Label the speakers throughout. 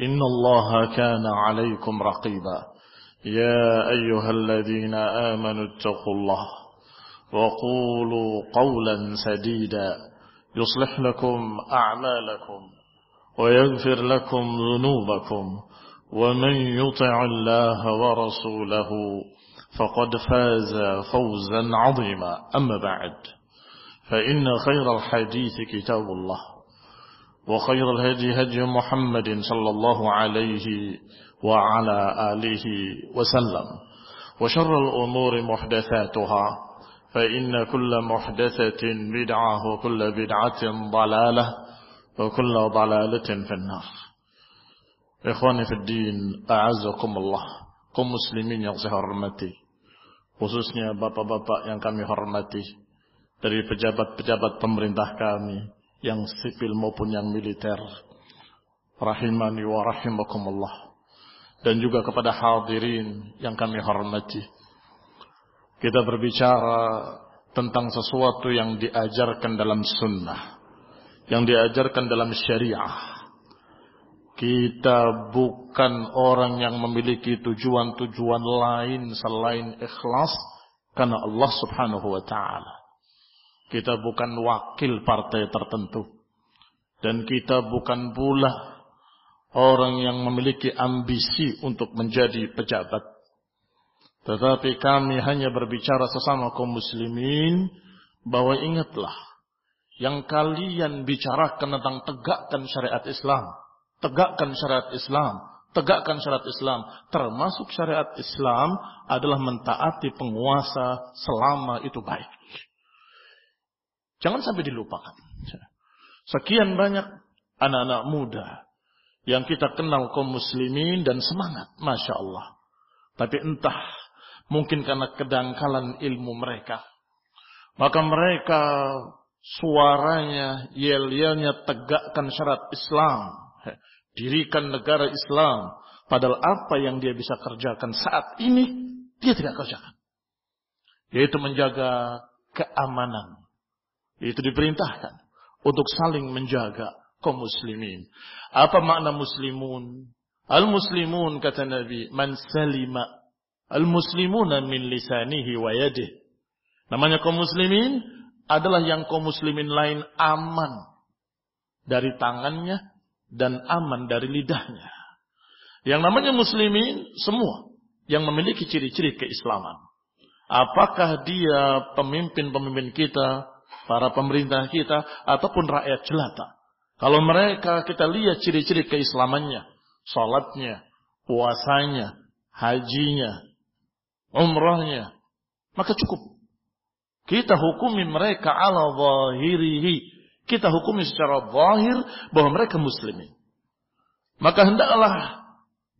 Speaker 1: إن الله كان عليكم رقيبا. يا أيها الذين آمنوا اتقوا الله وقولوا قولا سديدا. يصلح لكم أعمالكم ويغفر لكم ذنوبكم. ومن يطع الله ورسوله فقد فاز فوزا عظيما. أما بعد فإن خير الحديث كتاب الله. وخير الهدي هدي محمد صلى الله عليه وعلى آله وسلم. وشر الأمور محدثاتها فإن كل محدثة بدعة وكل بدعة ضلالة وكل ضلالة في النار. إخواني في الدين أعزكم الله. Kaum muslimin yang saya hormati. Bapak-bapak yang kami hormati. Dari pejabat-pejabat pemerintah kami. Yang sipil maupun yang militer. Rahimani wa rahimakumullah. Dan juga kepada hadirin yang kami hormati. Kita berbicara tentang sesuatu yang diajarkan dalam sunnah. Yang diajarkan dalam syariah. Kita bukan orang yang memiliki tujuan-tujuan lain selain ikhlas karena Allah Subhanahu wa taala. Kita bukan wakil partai tertentu dan kita bukan pula orang yang memiliki ambisi untuk menjadi pejabat. Tetapi kami hanya berbicara sesama kaum muslimin bahwa ingatlah yang kalian bicarakan tentang tegakkan syariat Islam tegakkan syariat Islam, tegakkan syariat Islam, termasuk syariat Islam adalah mentaati penguasa selama itu baik. Jangan sampai dilupakan. Sekian banyak anak-anak muda yang kita kenal kaum muslimin dan semangat, masya Allah. Tapi entah mungkin karena kedangkalan ilmu mereka, maka mereka suaranya, yel-yelnya tegakkan syariat Islam dirikan negara Islam. Padahal apa yang dia bisa kerjakan saat ini, dia tidak kerjakan. Yaitu menjaga keamanan. Itu diperintahkan untuk saling menjaga kaum muslimin. Apa makna muslimun? Al-muslimun kata Nabi, man salima al-muslimuna min lisanihi wa yadih. Namanya kaum muslimin adalah yang kaum muslimin lain aman dari tangannya dan aman dari lidahnya. Yang namanya muslimin semua yang memiliki ciri-ciri keislaman. Apakah dia pemimpin-pemimpin kita, para pemerintah kita, ataupun rakyat jelata. Kalau mereka kita lihat ciri-ciri keislamannya, salatnya, puasanya, hajinya, umrahnya, maka cukup. Kita hukumi mereka ala zahirihi kita hukumi secara zahir bahwa mereka muslimin. Maka hendaklah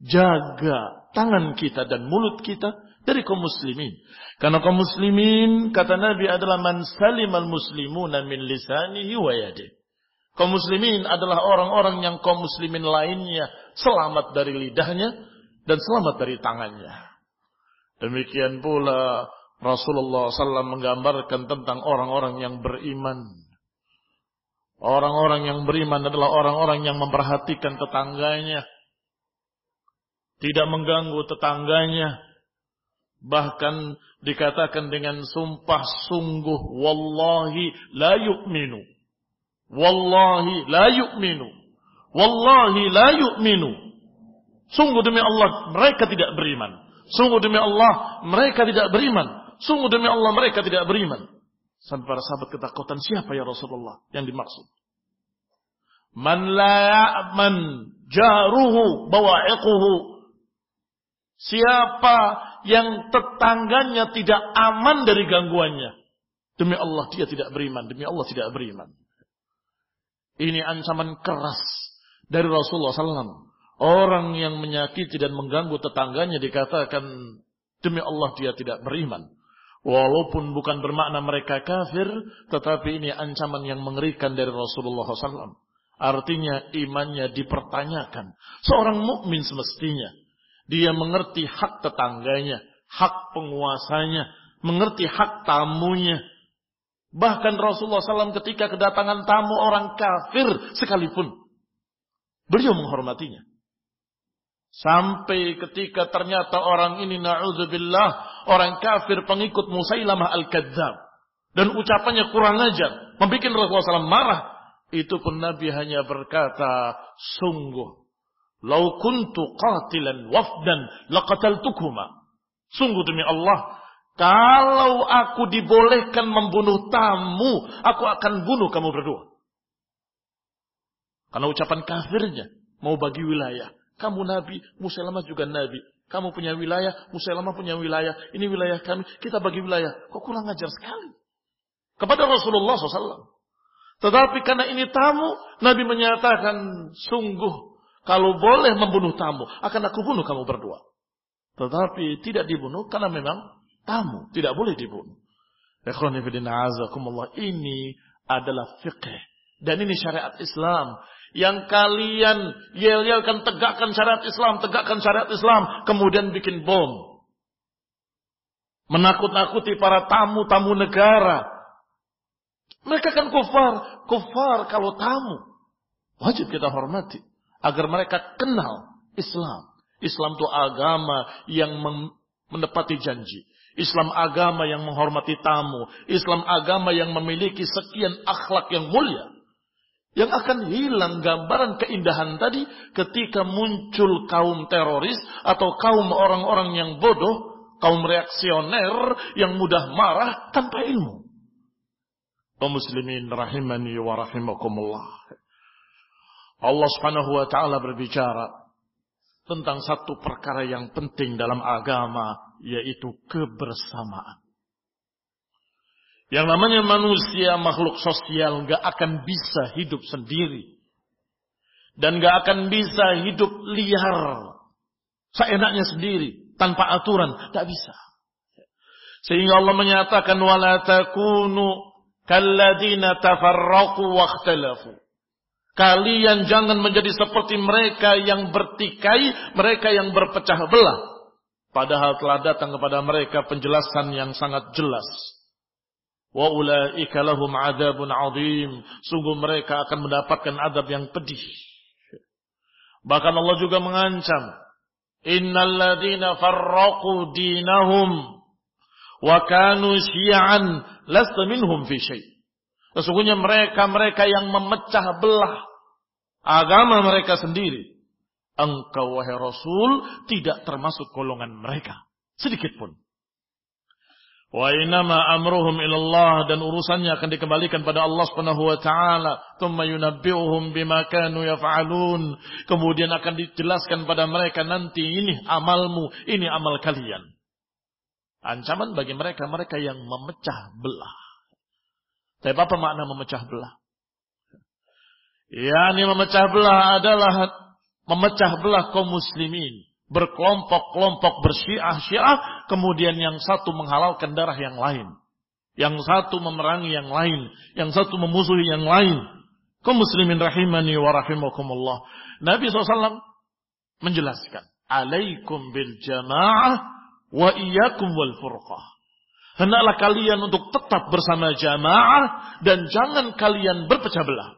Speaker 1: jaga tangan kita dan mulut kita dari kaum muslimin. Karena kaum muslimin kata Nabi adalah man salimal muslimuna min lisanihi wa yadih. Kaum muslimin adalah orang-orang yang kaum muslimin lainnya selamat dari lidahnya dan selamat dari tangannya. Demikian pula Rasulullah SAW menggambarkan tentang orang-orang yang beriman. Orang-orang yang beriman adalah orang-orang yang memperhatikan tetangganya. Tidak mengganggu tetangganya. Bahkan dikatakan dengan sumpah sungguh. Wallahi la yu'minu. Wallahi la yu'minu. Wallahi la yu'minu. Sungguh demi Allah mereka tidak beriman. Sungguh demi Allah mereka tidak beriman. Sungguh demi Allah mereka tidak beriman. Sampai para sahabat ketakutan siapa ya Rasulullah yang dimaksud. Man la ya'man jaruhu bawa'iquhu. Siapa yang tetangganya tidak aman dari gangguannya. Demi Allah dia tidak beriman. Demi Allah tidak beriman. Ini ancaman keras dari Rasulullah SAW. Orang yang menyakiti dan mengganggu tetangganya dikatakan demi Allah dia tidak beriman. Walaupun bukan bermakna mereka kafir, tetapi ini ancaman yang mengerikan dari Rasulullah SAW. Artinya imannya dipertanyakan. Seorang mukmin semestinya dia mengerti hak tetangganya, hak penguasanya, mengerti hak tamunya. Bahkan Rasulullah SAW ketika kedatangan tamu orang kafir sekalipun, beliau menghormatinya. Sampai ketika ternyata orang ini na'udzubillah orang kafir pengikut Musailamah al-Kadzab dan ucapannya kurang ajar, membuat Rasulullah SAW marah. Itu pun Nabi hanya berkata, sungguh Lau kuntu qatilan wafdan laqataltukuma. Sungguh demi Allah, kalau aku dibolehkan membunuh tamu, aku akan bunuh kamu berdua. Karena ucapan kafirnya mau bagi wilayah. Kamu nabi, Musailamah juga nabi. Kamu punya wilayah, Musailamah punya wilayah. Ini wilayah kami, kita bagi wilayah. Kok kurang ajar sekali. Kepada Rasulullah SAW. Tetapi karena ini tamu, Nabi menyatakan sungguh kalau boleh membunuh tamu, akan aku bunuh kamu berdua. Tetapi tidak dibunuh karena memang tamu, tidak boleh dibunuh. Ini adalah fikih. Dan ini syariat Islam yang kalian yel-yelkan tegakkan syariat Islam, tegakkan syariat Islam, kemudian bikin bom. Menakut-nakuti para tamu-tamu negara. Mereka kan kufar, kufar kalau tamu. Wajib kita hormati agar mereka kenal Islam. Islam itu agama yang menepati janji. Islam agama yang menghormati tamu. Islam agama yang memiliki sekian akhlak yang mulia. Yang akan hilang gambaran keindahan tadi ketika muncul kaum teroris atau kaum orang-orang yang bodoh, kaum reaksioner yang mudah marah tanpa ilmu. Kaum muslimin rahimani wa rahimakumullah. Allah Subhanahu wa taala berbicara tentang satu perkara yang penting dalam agama yaitu kebersamaan. Yang namanya manusia makhluk sosial gak akan bisa hidup sendiri dan gak akan bisa hidup liar seenaknya sendiri tanpa aturan Tak bisa. Sehingga Allah menyatakan wala takunu kalladina tafarraqu ikhtalafu. Kalian jangan menjadi seperti mereka yang bertikai, mereka yang berpecah belah. Padahal telah datang kepada mereka penjelasan yang sangat jelas Wa ulaika lahum adzabun adzim. Sungguh mereka akan mendapatkan adab yang pedih. Bahkan Allah juga mengancam, "Innal ladzina farraqu dinahum wa kanu syi'an lasta minhum fi syai'." Sesungguhnya mereka-mereka yang memecah belah agama mereka sendiri. Engkau wahai Rasul tidak termasuk golongan mereka. Sedikit pun. Wa inama amruhum ilallah dan urusannya akan dikembalikan pada Allah Subhanahu wa taala. Tsumma yunabbi'uhum bima kanu. Kemudian akan dijelaskan pada mereka nanti ini amalmu, ini amal kalian. Ancaman bagi mereka mereka yang memecah belah. Tapi apa makna memecah belah? Ya, ini memecah belah adalah memecah belah kaum muslimin berkelompok-kelompok bersyiah-syiah, kemudian yang satu menghalalkan darah yang lain. Yang satu memerangi yang lain. Yang satu memusuhi yang lain. Kau muslimin rahimani wa rahimakumullah. Nabi SAW menjelaskan. Alaikum bil jama'ah wa iyakum wal furqah. Hendaklah kalian untuk tetap bersama jamaah dan jangan kalian berpecah belah.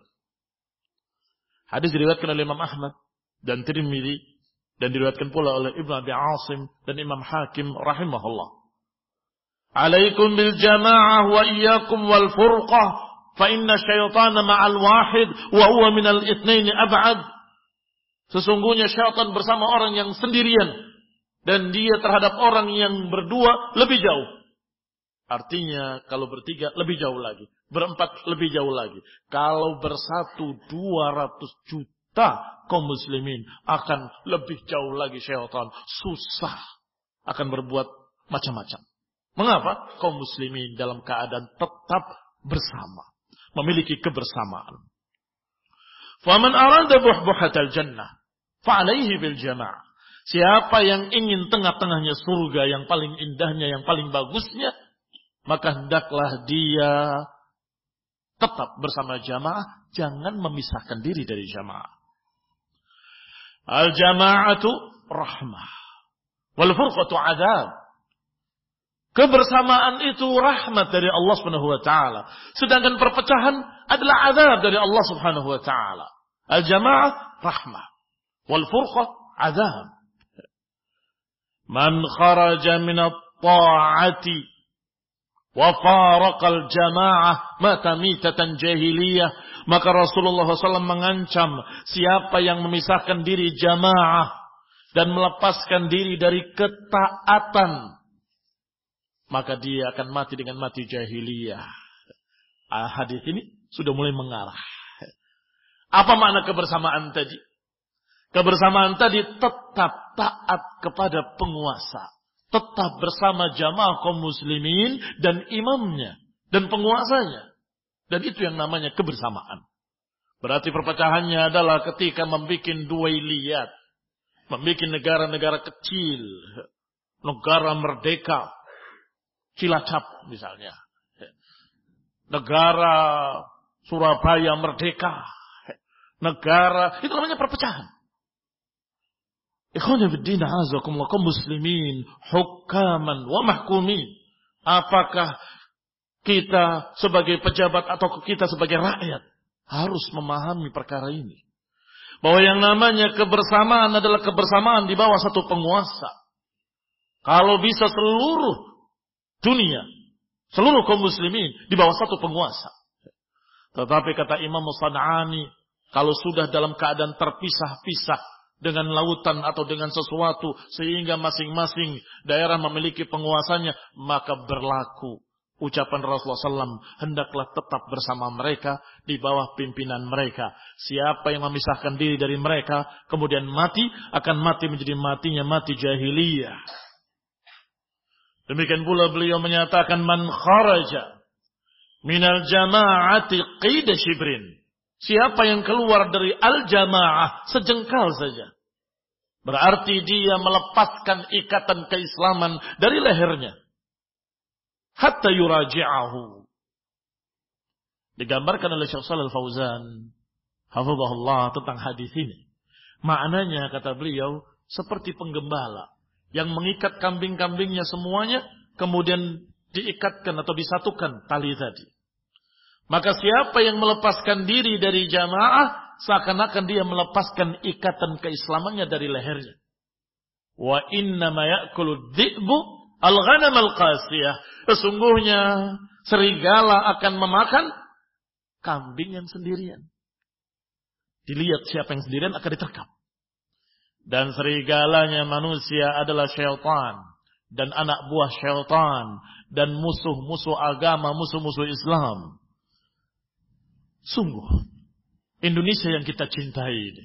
Speaker 1: Hadis diriwayatkan oleh Imam Ahmad dan Tirmidzi dan diriwayatkan pula oleh Ibnu Abi Asim dan Imam Hakim rahimahullah. Alaikum bil jamaah wa iyyakum wal furqah fa inna syaitana ma'al wahid wa huwa minal itsnaini ab'ad. Sesungguhnya syaitan bersama orang yang sendirian dan dia terhadap orang yang berdua lebih jauh. Artinya kalau bertiga lebih jauh lagi. Berempat lebih jauh lagi. Kalau bersatu 200 juta kaum muslimin akan lebih jauh lagi syaitan. Susah akan berbuat macam-macam. Mengapa? Kaum muslimin dalam keadaan tetap bersama. Memiliki kebersamaan. Faman arada buhbuhatal jannah. Fa'alaihi bil jamaah. Siapa yang ingin tengah-tengahnya surga yang paling indahnya, yang paling bagusnya, maka hendaklah dia tetap bersama jamaah, jangan memisahkan diri dari jamaah. Al-jama'atu rahmah. Wal furqatu adab. Kebersamaan itu rahmat dari Allah Subhanahu wa taala, sedangkan perpecahan adalah azab dari Allah Subhanahu wa taala. Al-jama'ah rahmah. Wal furqah azab. Man kharaja min at-ta'ati wafarakal jamaah mata mitatan jahiliyah. Maka Rasulullah SAW mengancam siapa yang memisahkan diri jamaah dan melepaskan diri dari ketaatan maka dia akan mati dengan mati jahiliyah. Ah, hadis ini sudah mulai mengarah. Apa makna kebersamaan tadi? Kebersamaan tadi tetap taat kepada penguasa tetap bersama jamaah kaum muslimin dan imamnya dan penguasanya. Dan itu yang namanya kebersamaan. Berarti perpecahannya adalah ketika membuat dua liat. Membuat negara-negara kecil. Negara merdeka. Cilacap misalnya. Negara Surabaya merdeka. Negara, itu namanya perpecahan. Ikhwan fiddin azakumullah kaum muslimin hukaman wa mahkumin. Apakah kita sebagai pejabat atau kita sebagai rakyat harus memahami perkara ini? Bahwa yang namanya kebersamaan adalah kebersamaan di bawah satu penguasa. Kalau bisa seluruh dunia, seluruh kaum muslimin di bawah satu penguasa. Tetapi kata Imam Musan'ani, kalau sudah dalam keadaan terpisah-pisah, dengan lautan atau dengan sesuatu sehingga masing-masing daerah memiliki penguasanya maka berlaku. Ucapan Rasulullah SAW hendaklah tetap bersama mereka di bawah pimpinan mereka. Siapa yang memisahkan diri dari mereka kemudian mati akan mati menjadi matinya mati jahiliyah. Demikian pula beliau menyatakan man kharaja minal jama'ati qida shibrin. Siapa yang keluar dari al-jamaah sejengkal saja. Berarti dia melepaskan ikatan keislaman dari lehernya. Hatta yuraji'ahu. Digambarkan oleh Syekh Shalal Fauzan. Hafizahullah tentang hadis ini. Maknanya kata beliau seperti penggembala yang mengikat kambing-kambingnya semuanya kemudian diikatkan atau disatukan tali tadi. Maka siapa yang melepaskan diri dari jamaah, seakan-akan dia melepaskan ikatan keislamannya dari lehernya. Wa inna ya'kulu dhi'bu al-ghanam al-qasiyah. Sesungguhnya serigala akan memakan kambing yang sendirian. Dilihat siapa yang sendirian akan diterkam. Dan serigalanya manusia adalah syaitan. Dan anak buah syaitan. Dan musuh-musuh agama, musuh-musuh Islam. Sungguh, Indonesia yang kita cintai ini,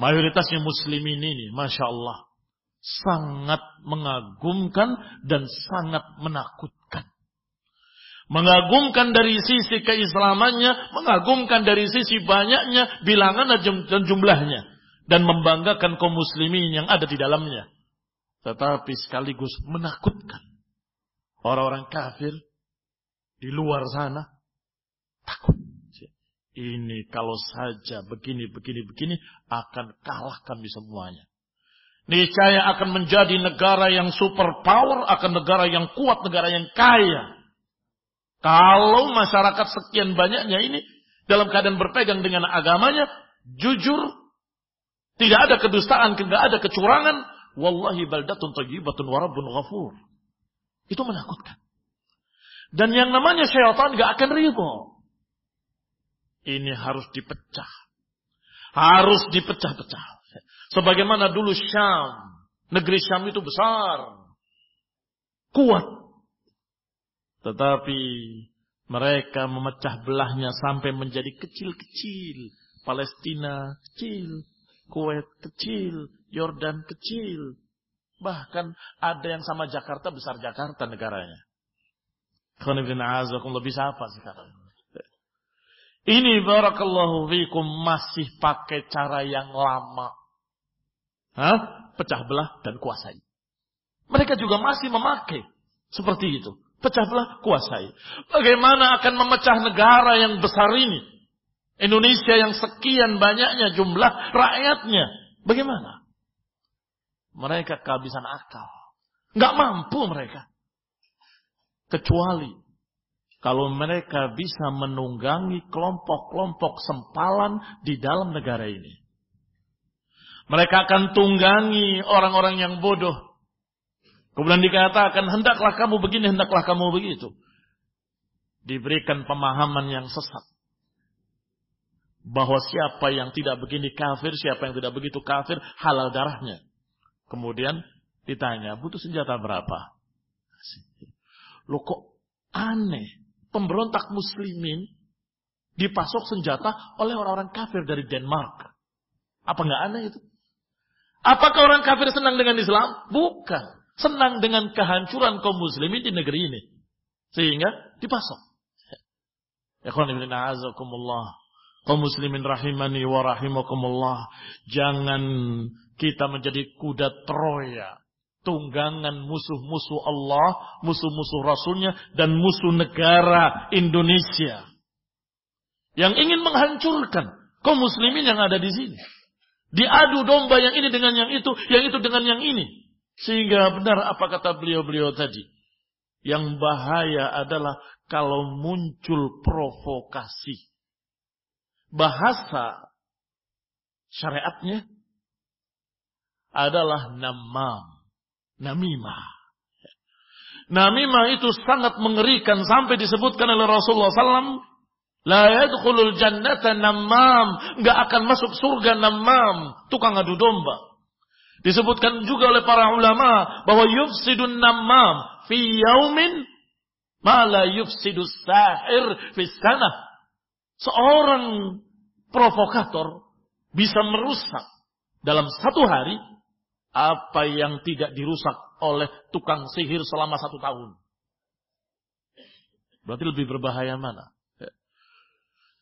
Speaker 1: mayoritasnya muslimin ini, Masya Allah, sangat mengagumkan dan sangat menakutkan. Mengagumkan dari sisi keislamannya, mengagumkan dari sisi banyaknya bilangan dan jumlahnya. Dan membanggakan kaum muslimin yang ada di dalamnya. Tetapi sekaligus menakutkan. Orang-orang kafir di luar sana takut. Ini kalau saja begini, begini, begini akan kalah kami semuanya. Niscaya akan menjadi negara yang super power, akan negara yang kuat, negara yang kaya. Kalau masyarakat sekian banyaknya ini dalam keadaan berpegang dengan agamanya, jujur, tidak ada kedustaan, tidak ada kecurangan, wallahi baldatun tayyibatun warabun ghafur. Itu menakutkan. Dan yang namanya syaitan gak akan ridho. Ini harus dipecah. Harus dipecah-pecah. Sebagaimana dulu Syam. Negeri Syam itu besar. Kuat. Tetapi mereka memecah belahnya sampai menjadi kecil-kecil. Palestina kecil. Kuwait kecil. Yordan kecil. Bahkan ada yang sama Jakarta besar Jakarta negaranya. Lebih apa sekarang? Ini barakallahu fikum masih pakai cara yang lama. Hah? Pecah belah dan kuasai. Mereka juga masih memakai seperti itu. Pecah belah, kuasai. Bagaimana akan memecah negara yang besar ini? Indonesia yang sekian banyaknya jumlah rakyatnya. Bagaimana? Mereka kehabisan akal. Nggak mampu mereka. Kecuali kalau mereka bisa menunggangi kelompok-kelompok sempalan di dalam negara ini. Mereka akan tunggangi orang-orang yang bodoh. Kemudian dikatakan, hendaklah kamu begini, hendaklah kamu begitu. Diberikan pemahaman yang sesat. Bahwa siapa yang tidak begini kafir, siapa yang tidak begitu kafir, halal darahnya. Kemudian ditanya, butuh senjata berapa? Loh kok aneh pemberontak muslimin dipasok senjata oleh orang-orang kafir dari Denmark. Apa nggak aneh itu? Apakah orang kafir senang dengan Islam? Bukan. Senang dengan kehancuran kaum muslimin di negeri ini. Sehingga dipasok. Ikhwan ibn a'azakumullah. Kaum muslimin rahimani wa rahimakumullah. Jangan kita menjadi kuda Troya tunggangan musuh-musuh Allah, musuh-musuh Rasulnya, dan musuh negara Indonesia. Yang ingin menghancurkan kaum muslimin yang ada di sini. Diadu domba yang ini dengan yang itu, yang itu dengan yang ini. Sehingga benar apa kata beliau-beliau tadi. Yang bahaya adalah kalau muncul provokasi. Bahasa syariatnya adalah namam namimah. Namimah itu sangat mengerikan sampai disebutkan oleh Rasulullah SAW. La yadkhulul jannata namam. Nggak akan masuk surga namam. Tukang adu domba. Disebutkan juga oleh para ulama bahwa yufsidun namam fi yaumin ma la yufsidus sahir fi sanah. Seorang provokator bisa merusak dalam satu hari apa yang tidak dirusak oleh tukang sihir selama satu tahun. Berarti lebih berbahaya mana?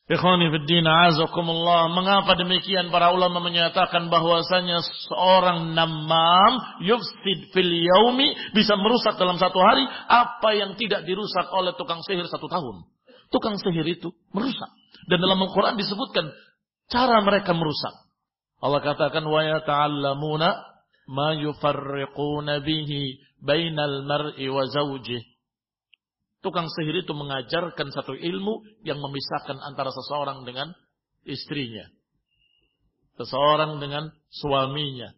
Speaker 1: Ikhwani fiddina azakumullah. Mengapa demikian para ulama menyatakan bahwasanya seorang namam yufsid fil yaumi bisa merusak dalam satu hari apa yang tidak dirusak oleh tukang sihir satu tahun. Tukang sihir itu merusak. Dan dalam Al-Quran disebutkan cara mereka merusak. Allah katakan wa yata'allamuna yufarriquna bihi bainal mar'i wa zawjih. Tukang sihir itu mengajarkan satu ilmu yang memisahkan antara seseorang dengan istrinya. Seseorang dengan suaminya.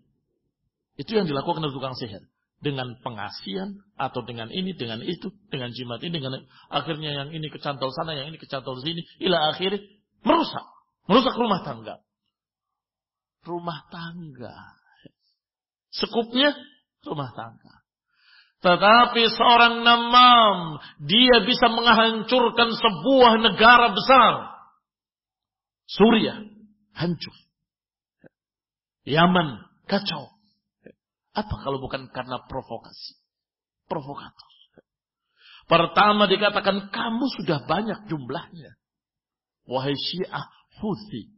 Speaker 1: Itu yang dilakukan oleh tukang sihir. Dengan pengasian atau dengan ini, dengan itu, dengan jimat ini, dengan akhirnya yang ini kecantol sana, yang ini kecantol sini, ila akhirnya merusak. Merusak rumah tangga. Rumah tangga Sekupnya rumah tangga. Tetapi seorang namam, dia bisa menghancurkan sebuah negara besar. Suriah, hancur. Yaman, kacau. Apa kalau bukan karena provokasi? Provokator. Pertama dikatakan kamu sudah banyak jumlahnya. Wahai Syiah Houthi.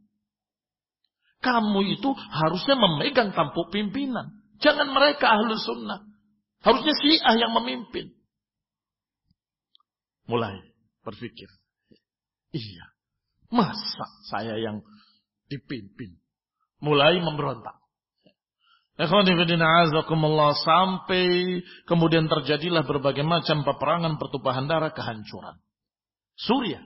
Speaker 1: Kamu itu harusnya memegang tampuk pimpinan. Jangan mereka ahlu sunnah. Harusnya syiah yang memimpin. Mulai berpikir. Iya. Masa saya yang dipimpin? Mulai memberontak. sampai kemudian terjadilah berbagai macam peperangan pertumpahan darah kehancuran. Suriah.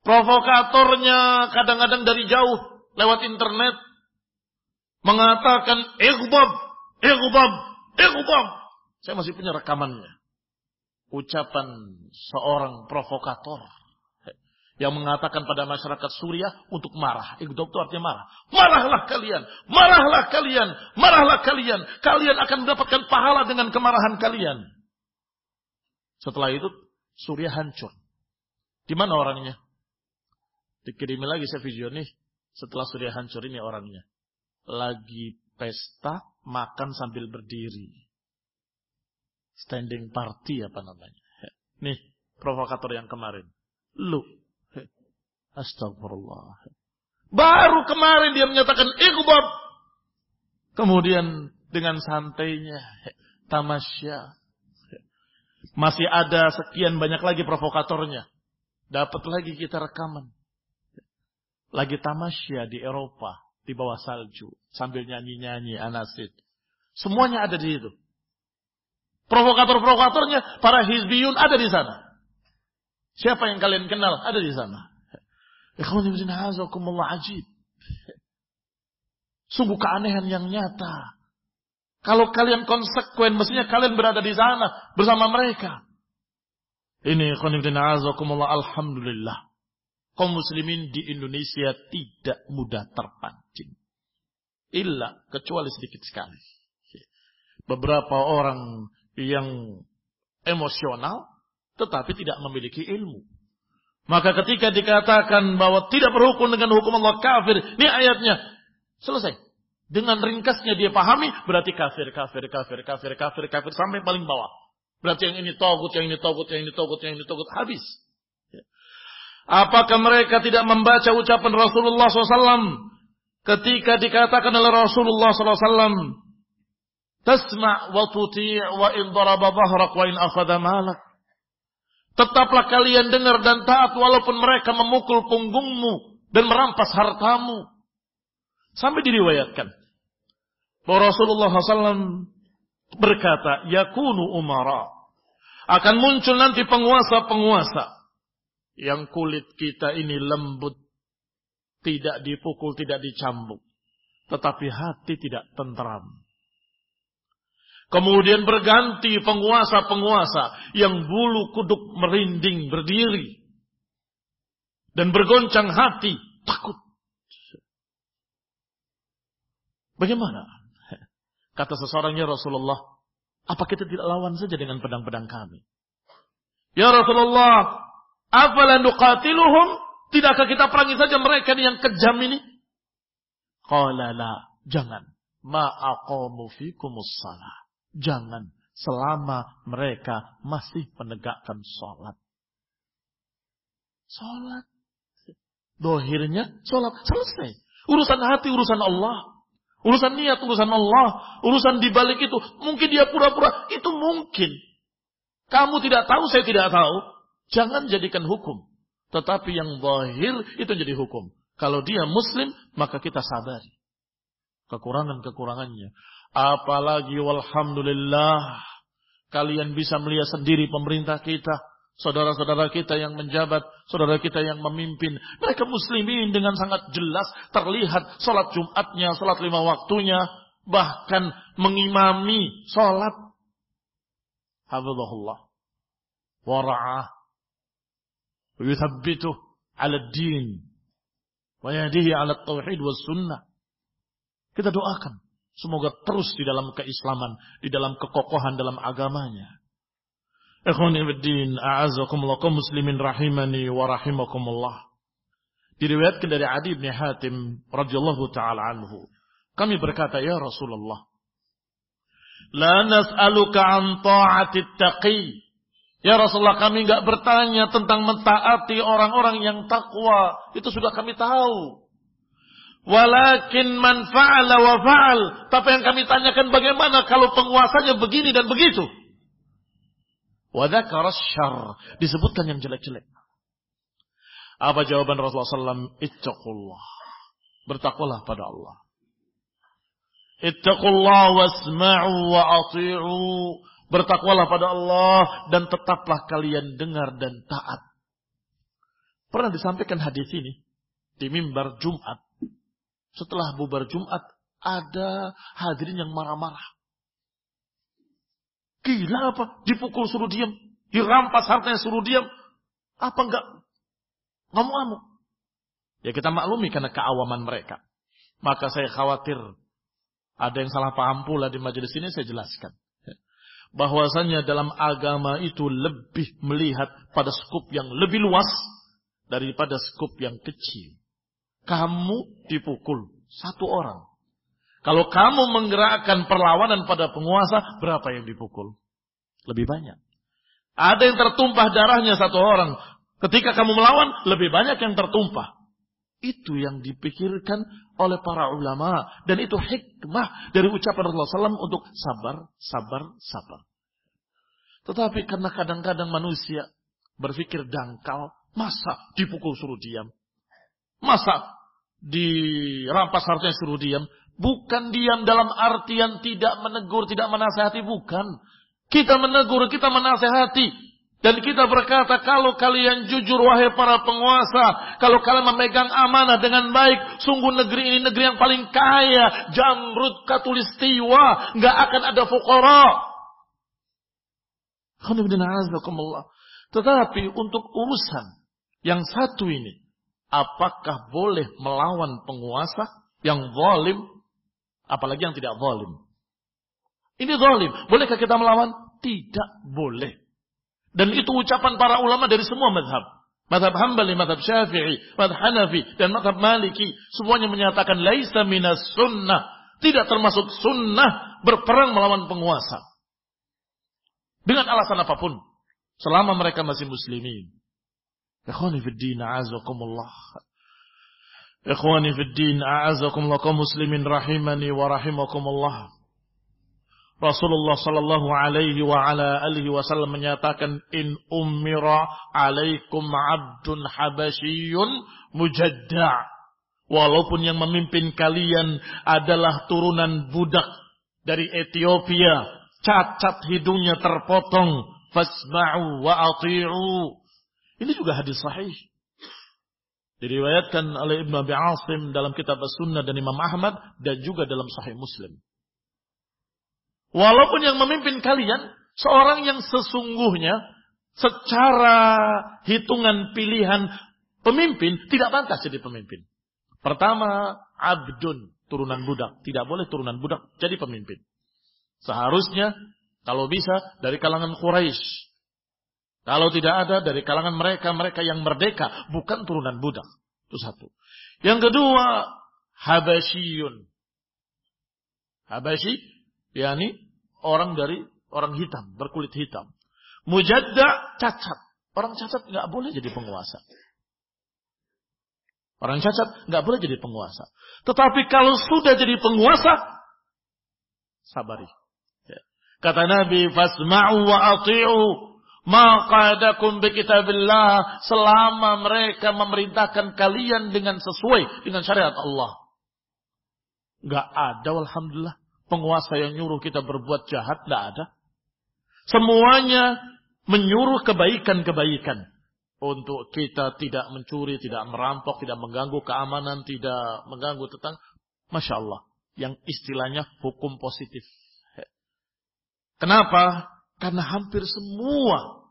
Speaker 1: Provokatornya kadang-kadang dari jauh lewat internet mengatakan ighbab, ighbab, ighbab. Saya masih punya rekamannya. Ucapan seorang provokator yang mengatakan pada masyarakat Suriah untuk marah. Igdob itu artinya marah. Marahlah kalian, marahlah kalian, marahlah kalian. Kalian akan mendapatkan pahala dengan kemarahan kalian. Setelah itu Suriah hancur. Di mana orangnya? Dikirimi lagi saya video nih. Setelah Suriah hancur ini orangnya. Lagi pesta, makan sambil berdiri. Standing party apa namanya. Nih, provokator yang kemarin. Lu Astagfirullah. Baru kemarin dia menyatakan ikhbab. Kemudian dengan santainya tamasya. Masih ada sekian banyak lagi provokatornya. Dapat lagi kita rekaman. Lagi tamasya di Eropa. Di bawah salju. Sambil nyanyi-nyanyi anasid. Semuanya ada di situ. Provokator-provokatornya, para hizbiyun ada di sana. Siapa yang kalian kenal ada di sana. Sungguh keanehan yang nyata. Kalau kalian konsekuen, mestinya kalian berada di sana bersama mereka. Ini ikhwan ibn hazakumullah alhamdulillah. Kaum muslimin di Indonesia tidak mudah terpancing. Illa kecuali sedikit sekali. Beberapa orang yang emosional tetapi tidak memiliki ilmu. Maka ketika dikatakan bahwa tidak berhukum dengan hukum Allah kafir, ini ayatnya selesai. Dengan ringkasnya dia pahami, berarti kafir, kafir, kafir, kafir, kafir, kafir, sampai paling bawah. Berarti yang ini togut, yang ini togut, yang ini togut, yang ini togut, habis. Apakah mereka tidak membaca ucapan Rasulullah SAW ketika dikatakan oleh Rasulullah SAW, Tasma' wa tuti' wa in daraba wa in malak. Tetaplah kalian dengar dan taat walaupun mereka memukul punggungmu dan merampas hartamu. Sampai diriwayatkan. Bahwa Rasulullah SAW berkata, Yakunu umara. Akan muncul nanti penguasa-penguasa. Yang kulit kita ini lembut. Tidak dipukul, tidak dicambuk. Tetapi hati tidak tentram. Kemudian berganti penguasa-penguasa yang bulu kuduk merinding berdiri. Dan bergoncang hati, takut. Bagaimana? Kata seseorang ya Rasulullah, apa kita tidak lawan saja dengan pedang-pedang kami? Ya Rasulullah, afala nuqatiluhum? Tidakkah kita perangi saja mereka yang kejam ini? Qala la, jangan. Ma fikumus salah. Jangan selama mereka masih menegakkan sholat. Sholat. Dohirnya sholat. Selesai. Urusan hati, urusan Allah. Urusan niat, urusan Allah. Urusan dibalik itu. Mungkin dia pura-pura. Itu mungkin. Kamu tidak tahu, saya tidak tahu. Jangan jadikan hukum. Tetapi yang zahir itu jadi hukum. Kalau dia muslim, maka kita sadari. Kekurangan-kekurangannya. Apalagi walhamdulillah kalian bisa melihat sendiri pemerintah kita, saudara-saudara kita yang menjabat, saudara kita yang memimpin. Mereka muslimin dengan sangat jelas terlihat salat Jumatnya, salat lima waktunya, bahkan mengimami salat. Hafizahullah. Wara'ah. Din. Wa yahdihi ala tauhid wa sunnah. Kita doakan Semoga terus di dalam keislaman, di dalam kekokohan dalam agamanya. Ikhwanifiddin, a'azakumullah, kaum muslimin rahimani wa rahimakumullah. Diriwayatkan dari Adi bin Hatim radhiyallahu taala anhu. Kami berkata, "Ya Rasulullah, la nas'aluka an ta'ati taqi." Ya Rasulullah, kami enggak bertanya tentang mentaati orang-orang yang takwa. Itu sudah kami tahu. Walakin man fa'ala wa fa'al. Tapi yang kami tanyakan bagaimana kalau penguasanya begini dan begitu. Wa syar. Disebutkan yang jelek-jelek. Apa jawaban Rasulullah SAW? Ittaqullah. Bertakwalah pada Allah. Ittaqullah wasma'u wa ati'u. Bertakwalah pada Allah dan tetaplah kalian dengar dan taat. Pernah disampaikan hadis ini di mimbar Jumat. Setelah bubar Jumat, ada hadirin yang marah-marah. Gila apa? Dipukul suruh diam. Dirampas hartanya suruh diam. Apa enggak? Ngamuk-ngamuk. Ya kita maklumi karena keawaman mereka. Maka saya khawatir ada yang salah paham pula di majelis ini saya jelaskan bahwasanya dalam agama itu lebih melihat pada skup yang lebih luas daripada skup yang kecil. Kamu dipukul satu orang. Kalau kamu menggerakkan perlawanan pada penguasa, berapa yang dipukul? Lebih banyak. Ada yang tertumpah darahnya satu orang. Ketika kamu melawan, lebih banyak yang tertumpah. Itu yang dipikirkan oleh para ulama. Dan itu hikmah dari ucapan Rasulullah SAW untuk sabar, sabar, sabar. Tetapi karena kadang-kadang manusia berpikir dangkal, masa dipukul suruh diam? Masa dirampas hartanya suruh diam? Bukan diam dalam artian tidak menegur, tidak menasehati, bukan. Kita menegur, kita menasehati. Dan kita berkata, kalau kalian jujur wahai para penguasa, kalau kalian memegang amanah dengan baik, sungguh negeri ini negeri yang paling kaya, jamrud katulistiwa, nggak akan ada fukara. Tetapi untuk urusan yang satu ini, apakah boleh melawan penguasa yang zalim, apalagi yang tidak zalim? Ini zalim, bolehkah kita melawan? Tidak boleh. Dan itu ucapan para ulama dari semua madhab. Madhab Hambali, madhab Syafi'i, madhab Hanafi, dan madhab Maliki. Semuanya menyatakan laisa minas sunnah. Tidak termasuk sunnah berperang melawan penguasa. Dengan alasan apa pun. Selama mereka masih muslimin. Ikhwani fi din a'azakumullah. Ikhwani fi din a'azakumullah. Kau muslimin rahimani wa rahimakumullah. Rasulullah sallallahu alaihi wa ala alihi wasallam menyatakan in ummira alaikum abdun habasyun mujadda' walaupun yang memimpin kalian adalah turunan budak dari Ethiopia cacat hidungnya terpotong fasma'u wa ati'u. Ini juga hadis sahih. Diriwayatkan oleh Ibnu Abi Asim dalam kitab As-Sunnah dan Imam Ahmad dan juga dalam Sahih Muslim Walaupun yang memimpin kalian seorang yang sesungguhnya secara hitungan pilihan pemimpin tidak pantas jadi pemimpin. Pertama, abdun, turunan budak. Tidak boleh turunan budak jadi pemimpin. Seharusnya kalau bisa dari kalangan Quraisy. Kalau tidak ada dari kalangan mereka-mereka yang merdeka, bukan turunan budak. Itu satu. Yang kedua, Habasyiyun. Habasyi yakni orang dari orang hitam, berkulit hitam. Mujadda cacat. Orang cacat nggak boleh jadi penguasa. Orang cacat nggak boleh jadi penguasa. Tetapi kalau sudah jadi penguasa, sabari. Ya. Kata Nabi, fasma'u wa ati'u maqadakum bi kitabillah selama mereka memerintahkan kalian dengan sesuai dengan syariat Allah. Enggak ada alhamdulillah penguasa yang nyuruh kita berbuat jahat, tidak ada. Semuanya menyuruh kebaikan-kebaikan. Untuk kita tidak mencuri, tidak merampok, tidak mengganggu keamanan, tidak mengganggu tentang. Masya Allah. Yang istilahnya hukum positif. Kenapa? Karena hampir semua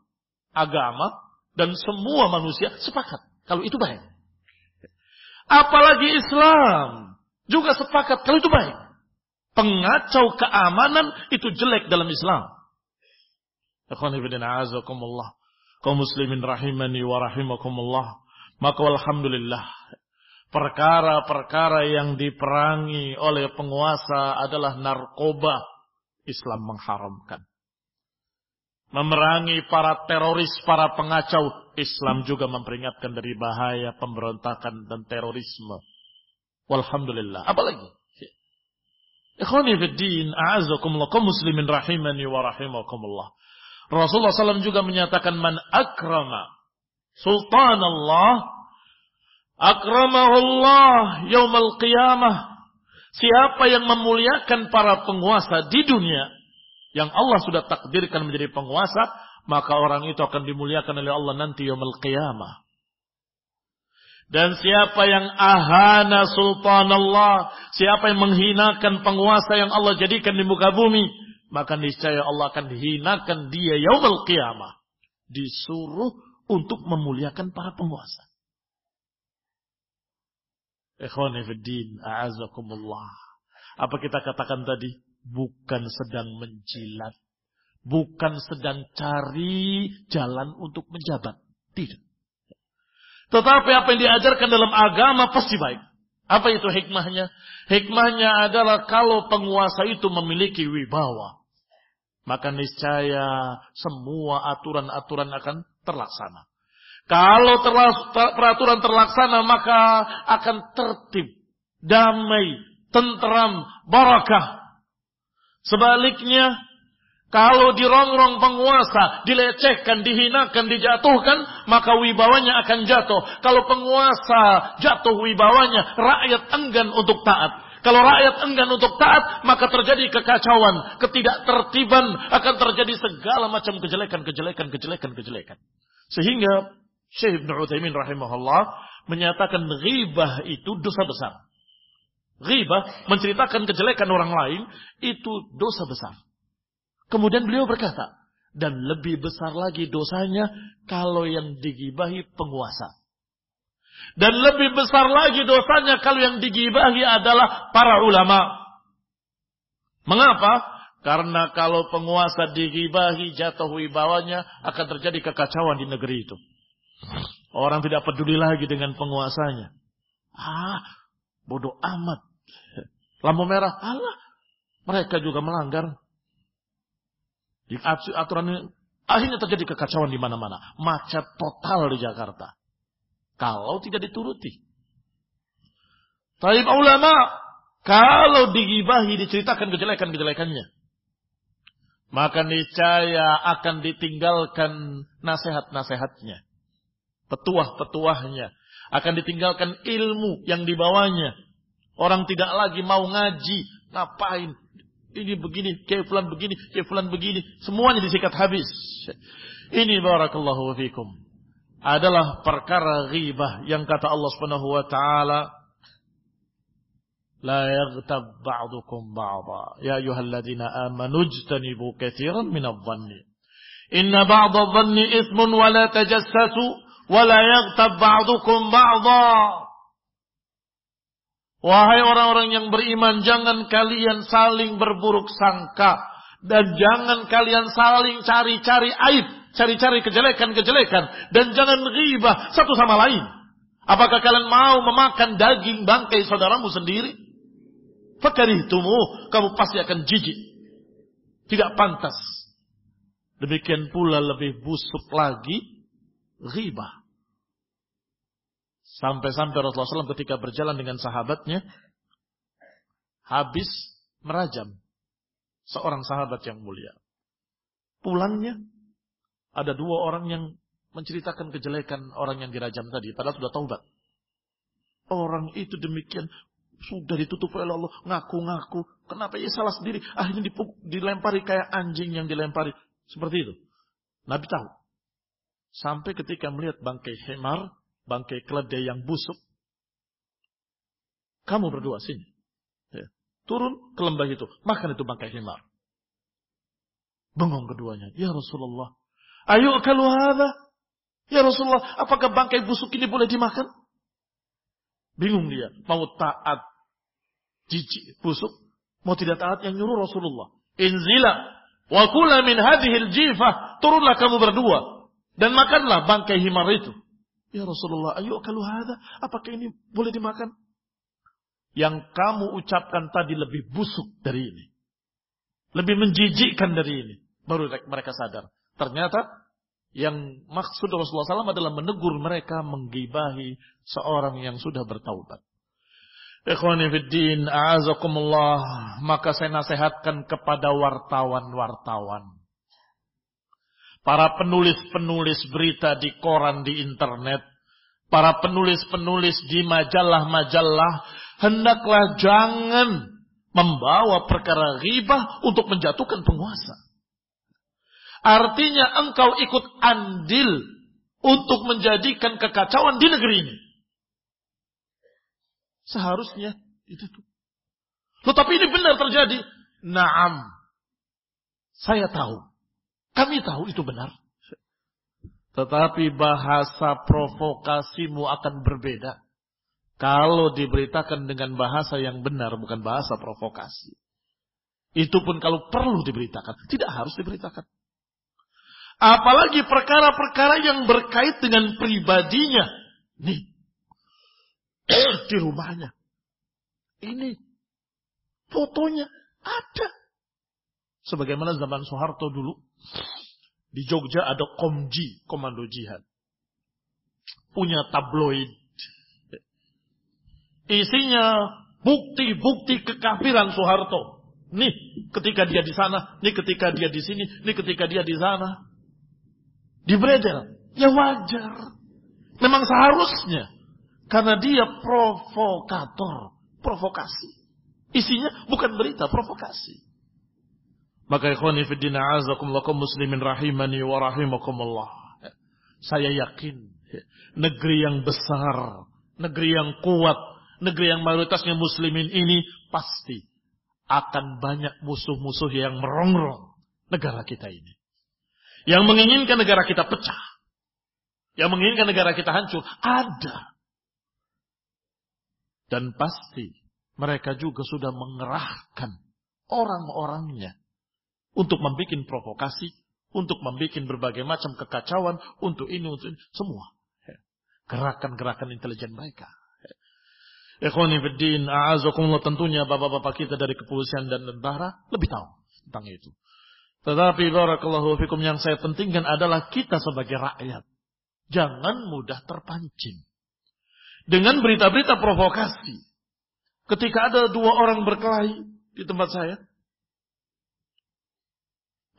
Speaker 1: agama dan semua manusia sepakat. Kalau itu baik. Apalagi Islam juga sepakat kalau itu baik pengacau keamanan itu jelek dalam Islam. Kaum muslimin rahimani wa rahimakumullah. Maka alhamdulillah. Perkara-perkara yang diperangi oleh penguasa adalah narkoba. Islam mengharamkan. Memerangi para teroris, para pengacau. Islam juga memperingatkan dari bahaya pemberontakan dan terorisme. Walhamdulillah. Apalagi? Ikhwani fi din, a'azakumullah, kaum muslimin rahimani wa rahimakumullah. Rasulullah SAW juga menyatakan man akrama sultan Allah akramahu Allah yaumal qiyamah Siapa yang memuliakan para penguasa di dunia, yang Allah sudah takdirkan menjadi penguasa, maka orang itu akan dimuliakan oleh Allah nanti yaumul qiyamah. Dan siapa yang ahana sultan Allah, siapa yang menghinakan penguasa yang Allah jadikan di muka bumi, maka niscaya Allah akan dihinakan dia yaumul qiyamah. Disuruh untuk memuliakan para penguasa. Ikhwanifiddin, a'azakumullah. Apa kita katakan tadi? Bukan sedang menjilat. Bukan sedang cari jalan untuk menjabat. Tidak. Tetapi apa yang diajarkan dalam agama pasti baik. Apa itu hikmahnya? Hikmahnya adalah kalau penguasa itu memiliki wibawa. Maka niscaya semua aturan-aturan akan terlaksana. Kalau peraturan terlaksana maka akan tertib, damai, tentram, barakah. Sebaliknya kalau dirongrong penguasa, dilecehkan, dihinakan, dijatuhkan, maka wibawanya akan jatuh. Kalau penguasa jatuh wibawanya, rakyat enggan untuk taat. Kalau rakyat enggan untuk taat, maka terjadi kekacauan, ketidaktertiban, akan terjadi segala macam kejelekan, kejelekan, kejelekan, kejelekan. Sehingga Syekh Ibn Uthaymin rahimahullah menyatakan ghibah itu dosa besar. Ghibah menceritakan kejelekan orang lain itu dosa besar. Kemudian beliau berkata, dan lebih besar lagi dosanya kalau yang digibahi penguasa. Dan lebih besar lagi dosanya kalau yang digibahi adalah para ulama. Mengapa? Karena kalau penguasa digibahi jatuh wibawanya akan terjadi kekacauan di negeri itu. Orang tidak peduli lagi dengan penguasanya. Ah, bodoh amat. Lampu merah, Allah. Mereka juga melanggar. Aturan ini akhirnya terjadi kekacauan di mana-mana. Macet total di Jakarta. Kalau tidak dituruti. Tapi ulama, kalau digibahi diceritakan kejelekan-kejelekannya. Maka niscaya akan ditinggalkan nasihat-nasihatnya. Petuah-petuahnya. Akan ditinggalkan ilmu yang dibawanya. Orang tidak lagi mau ngaji. Ngapain? Ini begini, kayak fulan begini, kayak fulan begini. Semuanya disikat habis. Ini barakallahu fikum. Adalah perkara ghibah yang kata Allah Subhanahu wa taala la yaghtab ba'dukum ba'dha ya ayyuhalladzina amanu ijtanibu katsiran minadh-dhanni inna ba'dha dhanni ithmun wa la tajassasu wa la yaghtab ba'dukum ba'dha Wahai orang-orang yang beriman, jangan kalian saling berburuk sangka. Dan jangan kalian saling cari-cari aib. Cari-cari kejelekan-kejelekan. Dan jangan ghibah satu sama lain. Apakah kalian mau memakan daging bangkai saudaramu sendiri? Fakarihtumu, kamu pasti akan jijik. Tidak pantas. Demikian pula lebih busuk lagi ghibah. Sampai-sampai Rasulullah SAW ketika berjalan dengan sahabatnya, habis merajam seorang sahabat yang mulia. Pulangnya, ada dua orang yang menceritakan kejelekan orang yang dirajam tadi, padahal sudah taubat. Orang itu demikian sudah ditutup oleh Allah, ngaku-ngaku. Kenapa ia salah sendiri? Akhirnya dilempari kayak anjing yang dilempari. Seperti itu. Nabi tahu. Sampai ketika melihat bangkai hemar, bangkai keledai yang busuk. Kamu berdua sini. Ya. Turun ke lembah itu. Makan itu bangkai himar. Bengong keduanya. Ya Rasulullah. Ayo kalau ada. Ya Rasulullah. Apakah bangkai busuk ini boleh dimakan? Bingung dia. Mau taat jijik busuk. Mau tidak taat yang nyuruh Rasulullah. Inzila. Wa kula min hadihil jifah. Turunlah kamu berdua. Dan makanlah bangkai himar itu. Ya Rasulullah, ayo kalau ada, apakah ini boleh dimakan? Yang kamu ucapkan tadi lebih busuk dari ini. Lebih menjijikkan dari ini. Baru mereka sadar. Ternyata yang maksud Rasulullah SAW adalah menegur mereka menggibahi seorang yang sudah bertaubat. Ikhwani fiddin, a'azakumullah. Maka saya nasihatkan kepada wartawan-wartawan para penulis-penulis berita di koran di internet, para penulis-penulis di majalah-majalah, hendaklah jangan membawa perkara ghibah untuk menjatuhkan penguasa. Artinya engkau ikut andil untuk menjadikan kekacauan di negeri ini. Seharusnya itu tuh. Tetapi ini benar terjadi. Naam. Saya tahu. Kami tahu itu benar. Tetapi bahasa provokasimu akan berbeda. Kalau diberitakan dengan bahasa yang benar, bukan bahasa provokasi. Itu pun kalau perlu diberitakan. Tidak harus diberitakan. Apalagi perkara-perkara yang berkait dengan pribadinya. Nih. Di rumahnya. Ini. Fotonya ada. Sebagaimana zaman Soeharto dulu. Di Jogja ada Komji, Komando Jihad. Punya tabloid. Isinya bukti-bukti kekafiran Soeharto. Nih ketika dia di sana, nih ketika dia di sini, nih ketika dia di sana. Di Beredel. Ya wajar. Memang seharusnya. Karena dia provokator. Provokasi. Isinya bukan berita, provokasi. Maka ikhwani fiddin a'azakumullah muslimin rahimani wa rahimakumullah. Saya yakin negeri yang besar, negeri yang kuat, negeri yang mayoritasnya muslimin ini pasti akan banyak musuh-musuh yang merongrong negara kita ini. Yang menginginkan negara kita pecah. Yang menginginkan negara kita hancur. Ada. Dan pasti mereka juga sudah mengerahkan orang-orangnya untuk membuat provokasi, untuk membuat berbagai macam kekacauan, untuk ini, untuk ini, semua. Gerakan-gerakan intelijen mereka. Ikhwani fiddin, a'azakumullah tentunya bapak-bapak kita dari kepolisian dan tentara lebih tahu tentang itu. Tetapi barakallahu fikum yang saya pentingkan adalah kita sebagai rakyat. Jangan mudah terpancing. Dengan berita-berita provokasi. Ketika ada dua orang berkelahi di tempat saya,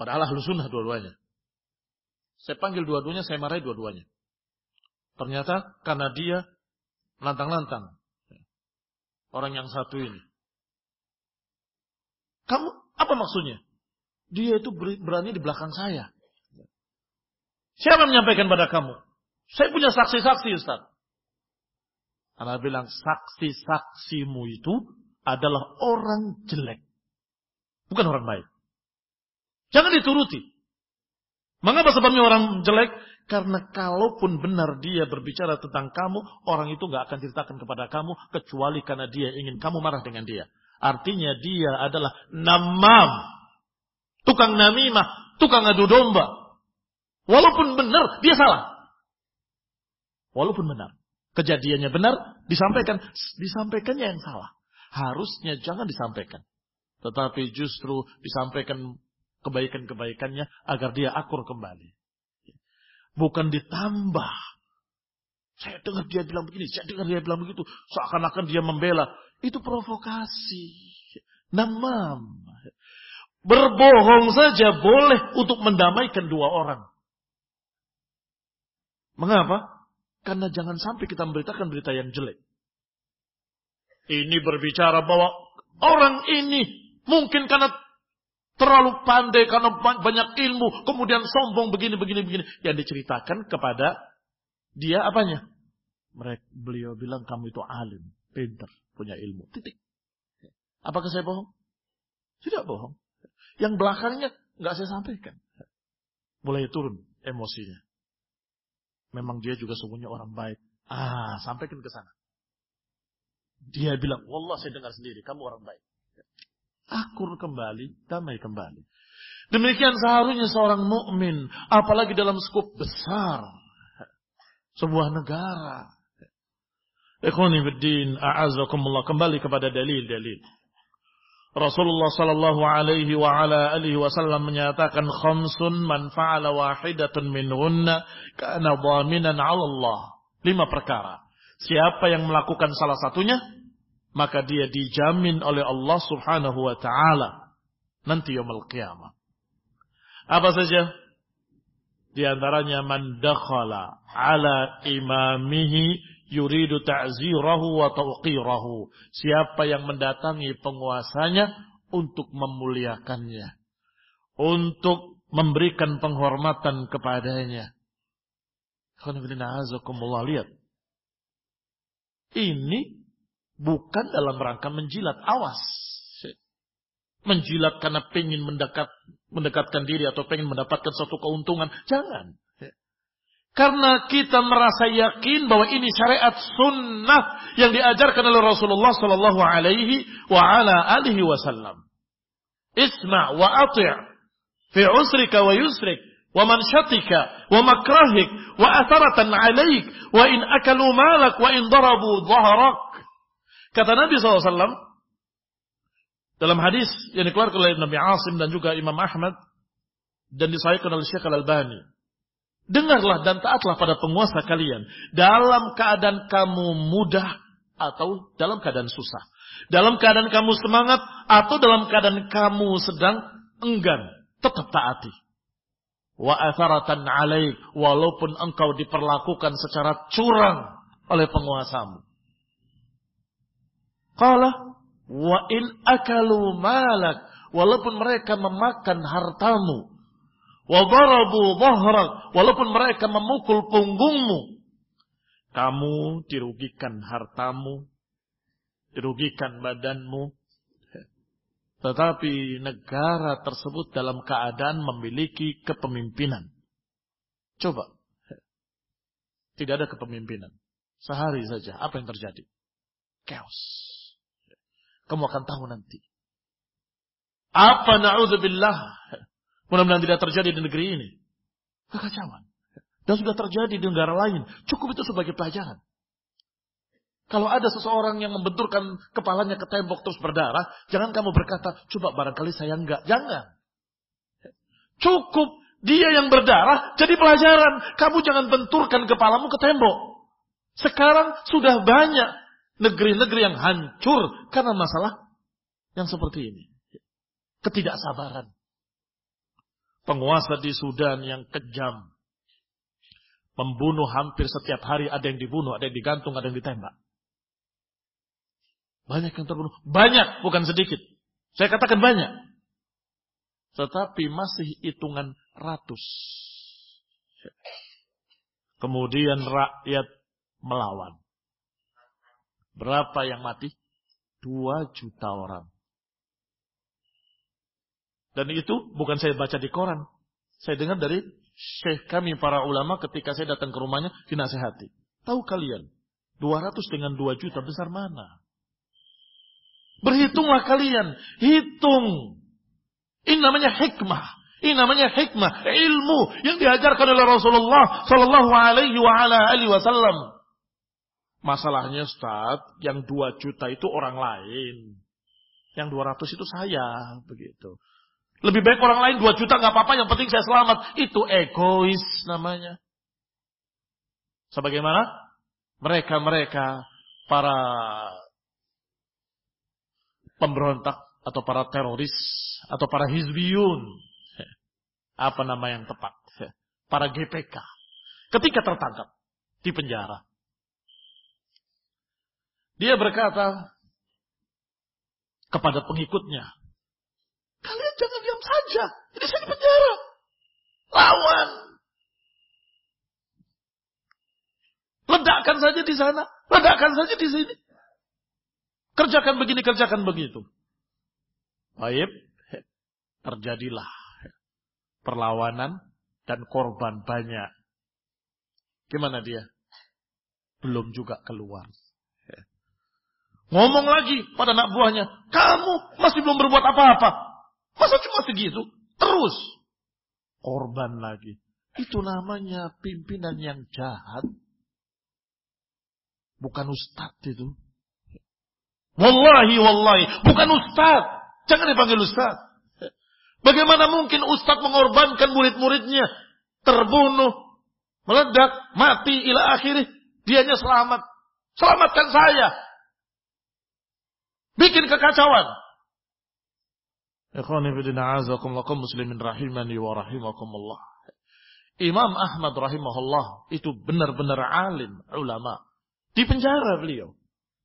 Speaker 1: Padahal ahlu sunnah dua-duanya. Saya panggil dua-duanya, saya marahi dua-duanya. Ternyata karena dia lantang-lantang. Orang yang satu ini. Kamu, apa maksudnya? Dia itu berani di belakang saya. Siapa menyampaikan pada kamu? Saya punya saksi-saksi Ustaz. Anda bilang saksi-saksimu itu adalah orang jelek. Bukan orang baik. Jangan dituruti. Mengapa sebabnya orang jelek? Karena kalaupun benar dia berbicara tentang kamu, orang itu nggak akan ceritakan kepada kamu kecuali karena dia ingin kamu marah dengan dia. Artinya dia adalah namam, tukang namimah, tukang adu domba. Walaupun benar, dia salah. Walaupun benar. Kejadiannya benar, disampaikan. Disampaikannya yang salah. Harusnya jangan disampaikan. Tetapi justru disampaikan kebaikan-kebaikannya agar dia akur kembali. Bukan ditambah. Saya dengar dia bilang begini, saya dengar dia bilang begitu. Seakan-akan dia membela. Itu provokasi. Namam. Berbohong saja boleh untuk mendamaikan dua orang. Mengapa? Karena jangan sampai kita memberitakan berita yang jelek. Ini berbicara bahwa orang ini mungkin karena terlalu pandai karena banyak ilmu, kemudian sombong begini begini begini yang diceritakan kepada dia apanya? Mereka beliau bilang kamu itu alim, pintar, punya ilmu. Titik. Apakah saya bohong? Tidak bohong. Yang belakangnya nggak saya sampaikan. Mulai turun emosinya. Memang dia juga semuanya orang baik. Ah, sampaikan ke sana. Dia bilang, Wallah saya dengar sendiri, kamu orang baik akur kembali, damai kembali. Demikian seharusnya seorang mukmin, apalagi dalam skop besar sebuah negara. Ikhwani a'azakumullah kembali kepada dalil-dalil. Rasulullah sallallahu alaihi wa ala alihi wasallam menyatakan khamsun man fa'ala wahidatan minhunna kana dhaminan 'ala Allah. Lima perkara. Siapa yang melakukan salah satunya, maka dia dijamin oleh Allah Subhanahu wa taala nanti yaumul qiyamah. Apa saja? Di antaranya man dakhala ala imamihi yuridu ta'zirahu wa tawqirahu. Siapa yang mendatangi penguasanya untuk memuliakannya. Untuk memberikan penghormatan kepadanya. Lihat. Ini bukan dalam rangka menjilat. Awas. Menjilat karena pengen mendekat, mendekatkan diri atau pengen mendapatkan suatu keuntungan. Jangan. Karena kita merasa yakin bahwa ini syariat sunnah yang diajarkan oleh Rasulullah Sallallahu Alaihi wa ala alihi Wasallam. Isma wa ati' fi usrika wa yusrik wa manshatika wa makrahik wa atharatan alaik wa in akalu malak wa in darabu dhaharak. Kata Nabi SAW dalam hadis yang dikeluarkan oleh Nabi Asim dan juga Imam Ahmad dan disahihkan oleh Syekh Al-Albani Dengarlah dan taatlah pada penguasa kalian. Dalam keadaan kamu mudah atau dalam keadaan susah. Dalam keadaan kamu semangat atau dalam keadaan kamu sedang enggan. Tetap taati. Wa atharatan alaik. Walaupun engkau diperlakukan secara curang oleh penguasamu. Qala wa in akalu malak. Walaupun mereka memakan hartamu Wadarabu dhahrak. Walaupun mereka memukul punggungmu. Kamu dirugikan hartamu. Dirugikan badanmu. Tetapi negara tersebut dalam keadaan memiliki kepemimpinan. Coba. Tidak ada kepemimpinan. Sehari saja. Apa yang terjadi? Chaos. Kamu akan tahu nanti. Apa na'udzubillah Mudah-mudahan tidak terjadi di negeri ini. Kekacauan. Dan sudah terjadi di negara lain. Cukup itu sebagai pelajaran. Kalau ada seseorang yang membenturkan kepalanya ke tembok terus berdarah, jangan kamu berkata, coba barangkali saya enggak. Jangan. Cukup dia yang berdarah jadi pelajaran. Kamu jangan benturkan kepalamu ke tembok. Sekarang sudah banyak negeri-negeri yang hancur karena masalah yang seperti ini. Ketidaksabaran penguasa di Sudan yang kejam. Membunuh hampir setiap hari ada yang dibunuh, ada yang digantung, ada yang ditembak. Banyak yang terbunuh. Banyak, bukan sedikit. Saya katakan banyak. Tetapi masih hitungan ratus. Kemudian rakyat melawan. Berapa yang mati? Dua juta orang. Dan itu bukan saya baca di koran. Saya dengar dari syekh kami para ulama ketika saya datang ke rumahnya dinasehati. Tahu kalian, 200 dengan 2 juta besar mana? Berhitunglah kalian, hitung. Ini namanya hikmah. Ini namanya hikmah, ilmu yang diajarkan oleh Rasulullah Sallallahu Alaihi Wasallam. Masalahnya Ustaz, yang 2 juta itu orang lain. Yang 200 itu saya, begitu. Lebih baik orang lain 2 juta nggak apa-apa, yang penting saya selamat. Itu egois namanya. Sebagaimana mereka-mereka para pemberontak atau para teroris atau para hizbiyun. Apa nama yang tepat? Para GPK. Ketika tertangkap di penjara. Dia berkata kepada pengikutnya, Kalian jangan diam saja. Ini saya di penjara. Lawan. Ledakkan saja di sana. Ledakkan saja di sini. Kerjakan begini, kerjakan begitu. Baik. Terjadilah perlawanan dan korban banyak. Gimana dia? Belum juga keluar. Ngomong lagi pada anak buahnya, kamu masih belum berbuat apa-apa. Masa cuma segitu? Terus. Korban lagi. Itu namanya pimpinan yang jahat. Bukan ustadz itu. Wallahi, wallahi. Bukan ustadz. Jangan dipanggil ustadz. Bagaimana mungkin ustadz mengorbankan murid-muridnya. Terbunuh. Meledak. Mati ila akhirnya. Dianya selamat. Selamatkan saya. Bikin kekacauan. Muslimin rahimani wa rahimakumullah. Imam Ahmad rahimahullah itu benar-benar alim ulama. Di penjara beliau.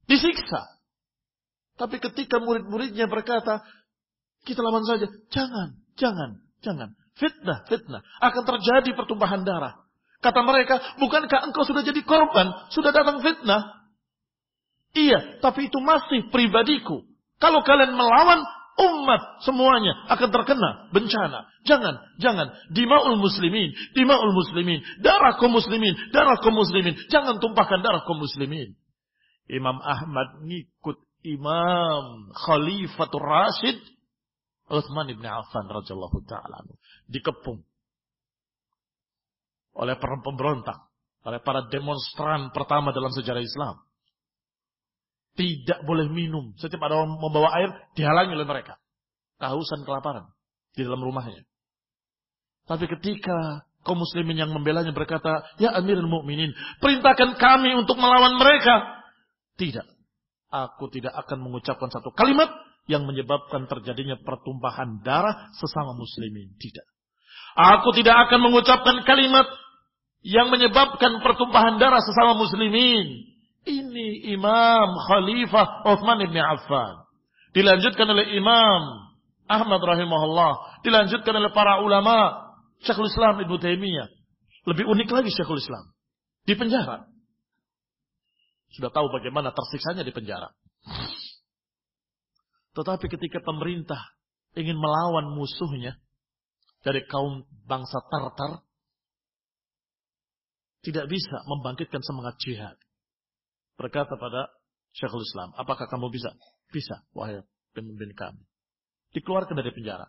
Speaker 1: Disiksa. Tapi ketika murid-muridnya berkata, kita lawan saja. Jangan, jangan, jangan. Fitnah, fitnah. Akan terjadi pertumpahan darah. Kata mereka, bukankah engkau sudah jadi korban? Sudah datang fitnah? Iya, tapi itu masih pribadiku. Kalau kalian melawan, umat semuanya akan terkena bencana. Jangan, jangan. Dimaul muslimin, dimaul muslimin. Darah kaum muslimin, darah kaum muslimin. Jangan tumpahkan darah kaum muslimin. Imam Ahmad ngikut Imam Khalifatul Rashid Uthman ibn Affan radhiyallahu taala dikepung oleh para pemberontak, oleh para demonstran pertama dalam sejarah Islam. Tidak boleh minum. Setiap ada orang membawa air, dihalangi oleh mereka. Kehausan, kelaparan. Di dalam rumahnya. Tapi ketika kaum muslimin yang membelanya berkata, Ya Amirul Mukminin, perintahkan kami untuk melawan mereka. Tidak. Aku tidak akan mengucapkan satu kalimat yang menyebabkan terjadinya pertumpahan darah sesama muslimin. Tidak. Aku tidak akan mengucapkan kalimat yang menyebabkan pertumpahan darah sesama muslimin. Ini Imam Khalifah Uthman ibn Affan. Dilanjutkan oleh Imam Ahmad rahimahullah. Dilanjutkan oleh para ulama. Syekhul Islam Ibn Taimiyah. Lebih unik lagi Syekhul Islam. Di penjara. Sudah tahu bagaimana tersiksanya di penjara. Tetapi ketika pemerintah ingin melawan musuhnya dari kaum bangsa Tartar, tidak bisa membangkitkan semangat jihad. Berkata pada Syekhul Islam, apakah kamu bisa? Bisa, wahai pemimpin kami. Dikeluarkan dari penjara.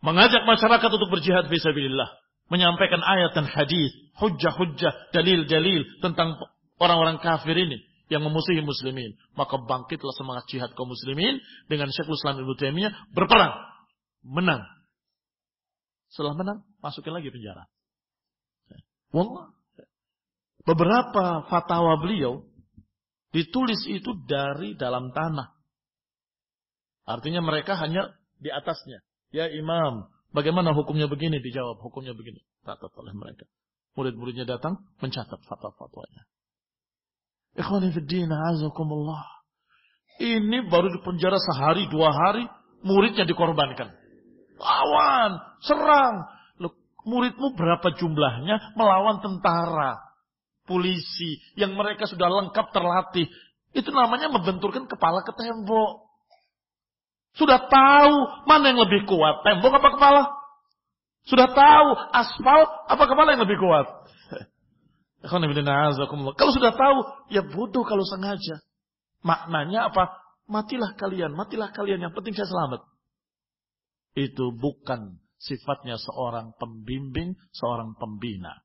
Speaker 1: Mengajak masyarakat untuk berjihad visabilillah. Menyampaikan ayat dan hadis, hujah-hujah, dalil-dalil tentang orang-orang kafir ini yang memusuhi muslimin. Maka bangkitlah semangat jihad kaum muslimin dengan Syekhul Islam Ibnu Taimiyah berperang. Menang. Setelah menang, masukin lagi penjara. Wallah. Beberapa fatwa beliau ditulis itu dari dalam tanah. Artinya mereka hanya di atasnya. Ya imam, bagaimana hukumnya begini? Dijawab, hukumnya begini. Catat oleh mereka. Murid-muridnya datang, mencatat fatwa-fatwanya. Ikhwanifiddin, azakumullah. Ini baru di penjara sehari, dua hari, muridnya dikorbankan. Lawan, serang, muridmu berapa jumlahnya melawan tentara, polisi yang mereka sudah lengkap terlatih. Itu namanya membenturkan kepala ke tembok. Sudah tahu mana yang lebih kuat, tembok apa kepala? Sudah tahu aspal apa kepala yang lebih kuat? Kalau sudah tahu, ya bodoh kalau sengaja. Maknanya apa? Matilah kalian, matilah kalian. Yang penting saya selamat. Itu bukan sifatnya seorang pembimbing, seorang pembina.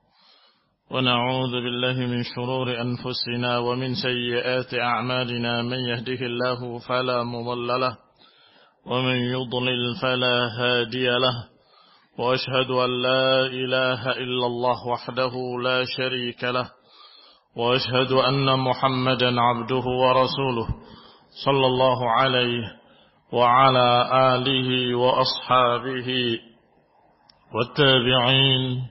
Speaker 1: ونعوذ بالله من شرور أنفسنا ومن سيئات أعمالنا. من يهده الله فلا مضل له ومن يضلل فلا هادي له. وأشهد أن لا إله إلا الله وحده لا شريك له. وأشهد أن محمدا عبده ورسوله صلى الله عليه وعلى آله وأصحابه والتابعين.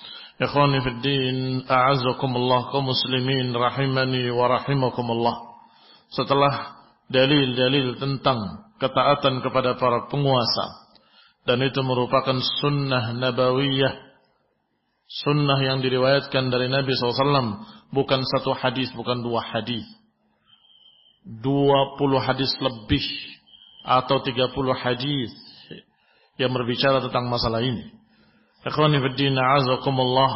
Speaker 1: Ikhwani fi din, a'azzakumullah kaum muslimin rahimani wa rahimakumullah. Setelah dalil-dalil tentang ketaatan kepada para penguasa dan itu merupakan sunnah nabawiyah sunnah yang diriwayatkan dari Nabi SAW bukan satu hadis bukan dua hadis dua puluh hadis lebih atau tiga puluh hadis yang berbicara tentang masalah ini Ikhwani fiddin a'azakumullah.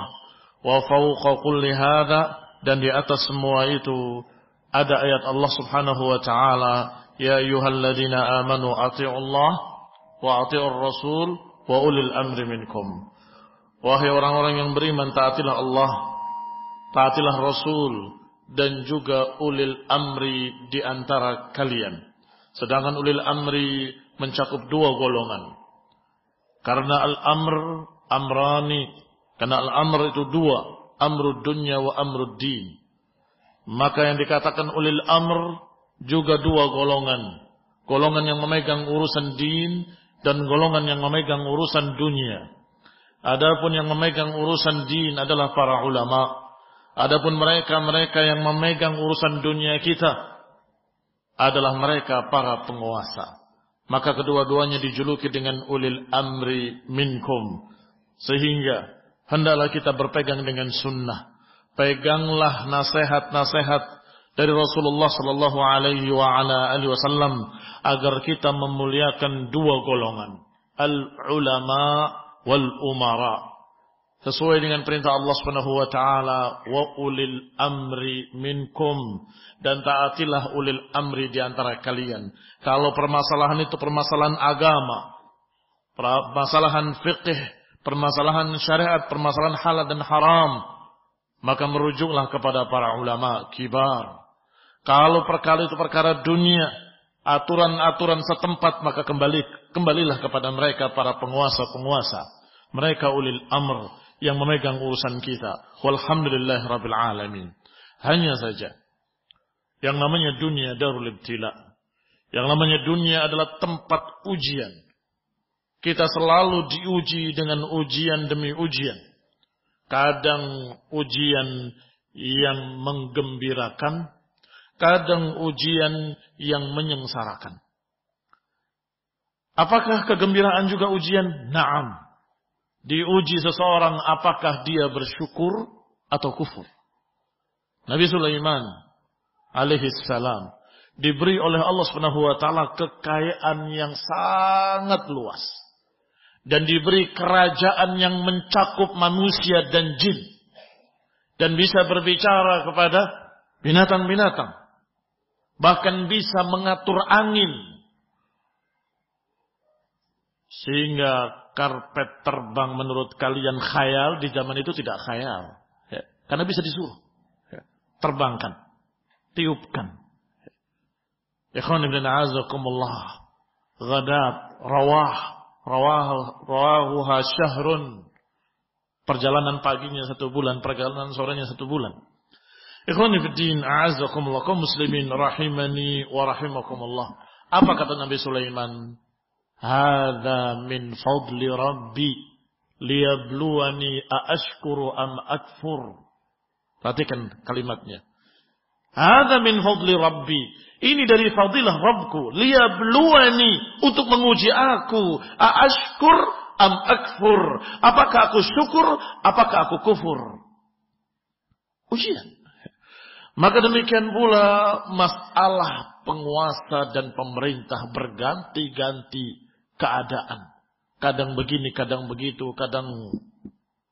Speaker 1: Wa fawqa kulli hadha dan di atas semua itu ada ayat Allah Subhanahu wa taala ya ayyuhalladzina amanu Allah wa ati'ur rasul wa ulil amri minkum. Wahai orang-orang yang beriman taatilah Allah taatilah rasul dan juga ulil amri di antara kalian. Sedangkan ulil amri mencakup dua golongan. Karena al-amr amrani. Karena al-amr itu dua. Amrud dunya wa amrud din. Maka yang dikatakan ulil amr juga dua golongan. Golongan yang memegang urusan din dan golongan yang memegang urusan dunia. Adapun yang memegang urusan din adalah para ulama. Adapun mereka-mereka yang memegang urusan dunia kita adalah mereka para penguasa. Maka kedua-duanya dijuluki dengan ulil amri minkum sehingga hendaklah kita berpegang dengan sunnah. Peganglah nasihat-nasihat dari Rasulullah sallallahu alaihi wasallam agar kita memuliakan dua golongan, al-ulama wal umara. Sesuai dengan perintah Allah Subhanahu wa taala, wa ulil amri minkum dan taatilah ulil amri di antara kalian. Kalau permasalahan itu permasalahan agama, permasalahan fikih, permasalahan syariat, permasalahan halal dan haram, maka merujuklah kepada para ulama kibar. Kalau perkara itu perkara dunia, aturan-aturan setempat, maka kembali kembalilah kepada mereka para penguasa-penguasa. Mereka ulil amr yang memegang urusan kita. Walhamdulillah rabbil alamin. Hanya saja yang namanya dunia darul ibtila. Yang namanya dunia adalah tempat ujian. Kita selalu diuji dengan ujian demi ujian. Kadang ujian yang menggembirakan, kadang ujian yang menyengsarakan. Apakah kegembiraan juga ujian? Naam. Diuji seseorang apakah dia bersyukur atau kufur. Nabi Sulaiman alaihi salam diberi oleh Allah Subhanahu wa taala kekayaan yang sangat luas dan diberi kerajaan yang mencakup manusia dan jin. Dan bisa berbicara kepada binatang-binatang. Bahkan bisa mengatur angin. Sehingga karpet terbang menurut kalian khayal di zaman itu tidak khayal. Ya, karena bisa disuruh. Ya, terbangkan. Tiupkan. Ikhwan ibn a'azakumullah. Ghadat rawah rawahuha syahrun. Perjalanan paginya satu bulan, perjalanan sorenya satu bulan. Ikhwani fiddin, a'azakumullah, kaum muslimin, rahimani wa rahimakumullah. Apa kata Nabi Sulaiman? Hada min fadli rabbi liyabluwani aashkuru am akfur. Perhatikan kalimatnya. Hada min fadli rabbi. Ini dari fadilah Rabbku. Liyabluwani. Untuk menguji aku. Aashkur am akfur. Apakah aku syukur? Apakah aku kufur? Ujian. Maka demikian pula masalah penguasa dan pemerintah berganti-ganti keadaan. Kadang begini, kadang begitu, kadang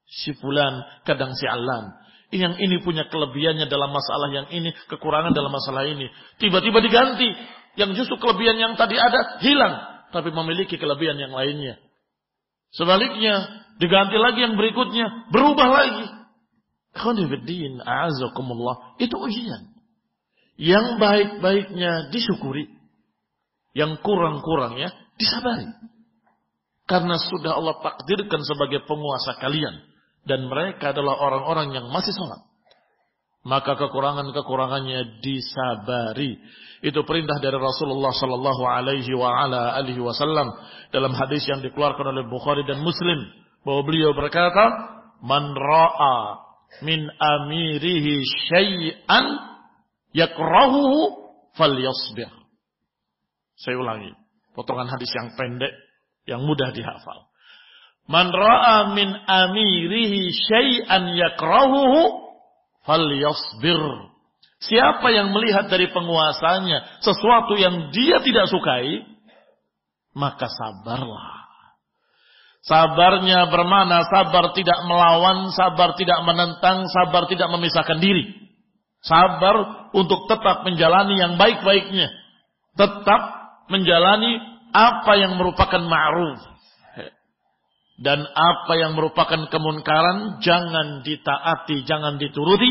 Speaker 1: si fulan, kadang si alan. Yang ini punya kelebihannya dalam masalah yang ini, kekurangan dalam masalah ini. Tiba-tiba diganti. Yang justru kelebihan yang tadi ada hilang. Tapi memiliki kelebihan yang lainnya. Sebaliknya, diganti lagi yang berikutnya. Berubah lagi. Itu ujian. Yang baik-baiknya disyukuri. Yang kurang-kurangnya disabari. Karena sudah Allah takdirkan sebagai penguasa kalian. Dan mereka adalah orang-orang yang masih sholat. Maka kekurangan-kekurangannya disabari. Itu perintah dari Rasulullah sallallahu alaihi wa ala alihi wasallam dalam hadis yang dikeluarkan oleh Bukhari dan Muslim bahwa beliau berkata, "Man ra'a min amirihi syai'an yakrahuhu falyasbir." Saya ulangi, potongan hadis yang pendek yang mudah dihafal. Man ra'a min amirihi syai'an yakrahuhu falyasbir. Siapa yang melihat dari penguasanya sesuatu yang dia tidak sukai, maka sabarlah. Sabarnya bermana sabar tidak melawan, sabar tidak menentang, sabar tidak memisahkan diri. Sabar untuk tetap menjalani yang baik-baiknya. Tetap menjalani apa yang merupakan ma'ruf. Dan apa yang merupakan kemunkaran jangan ditaati, jangan dituruti,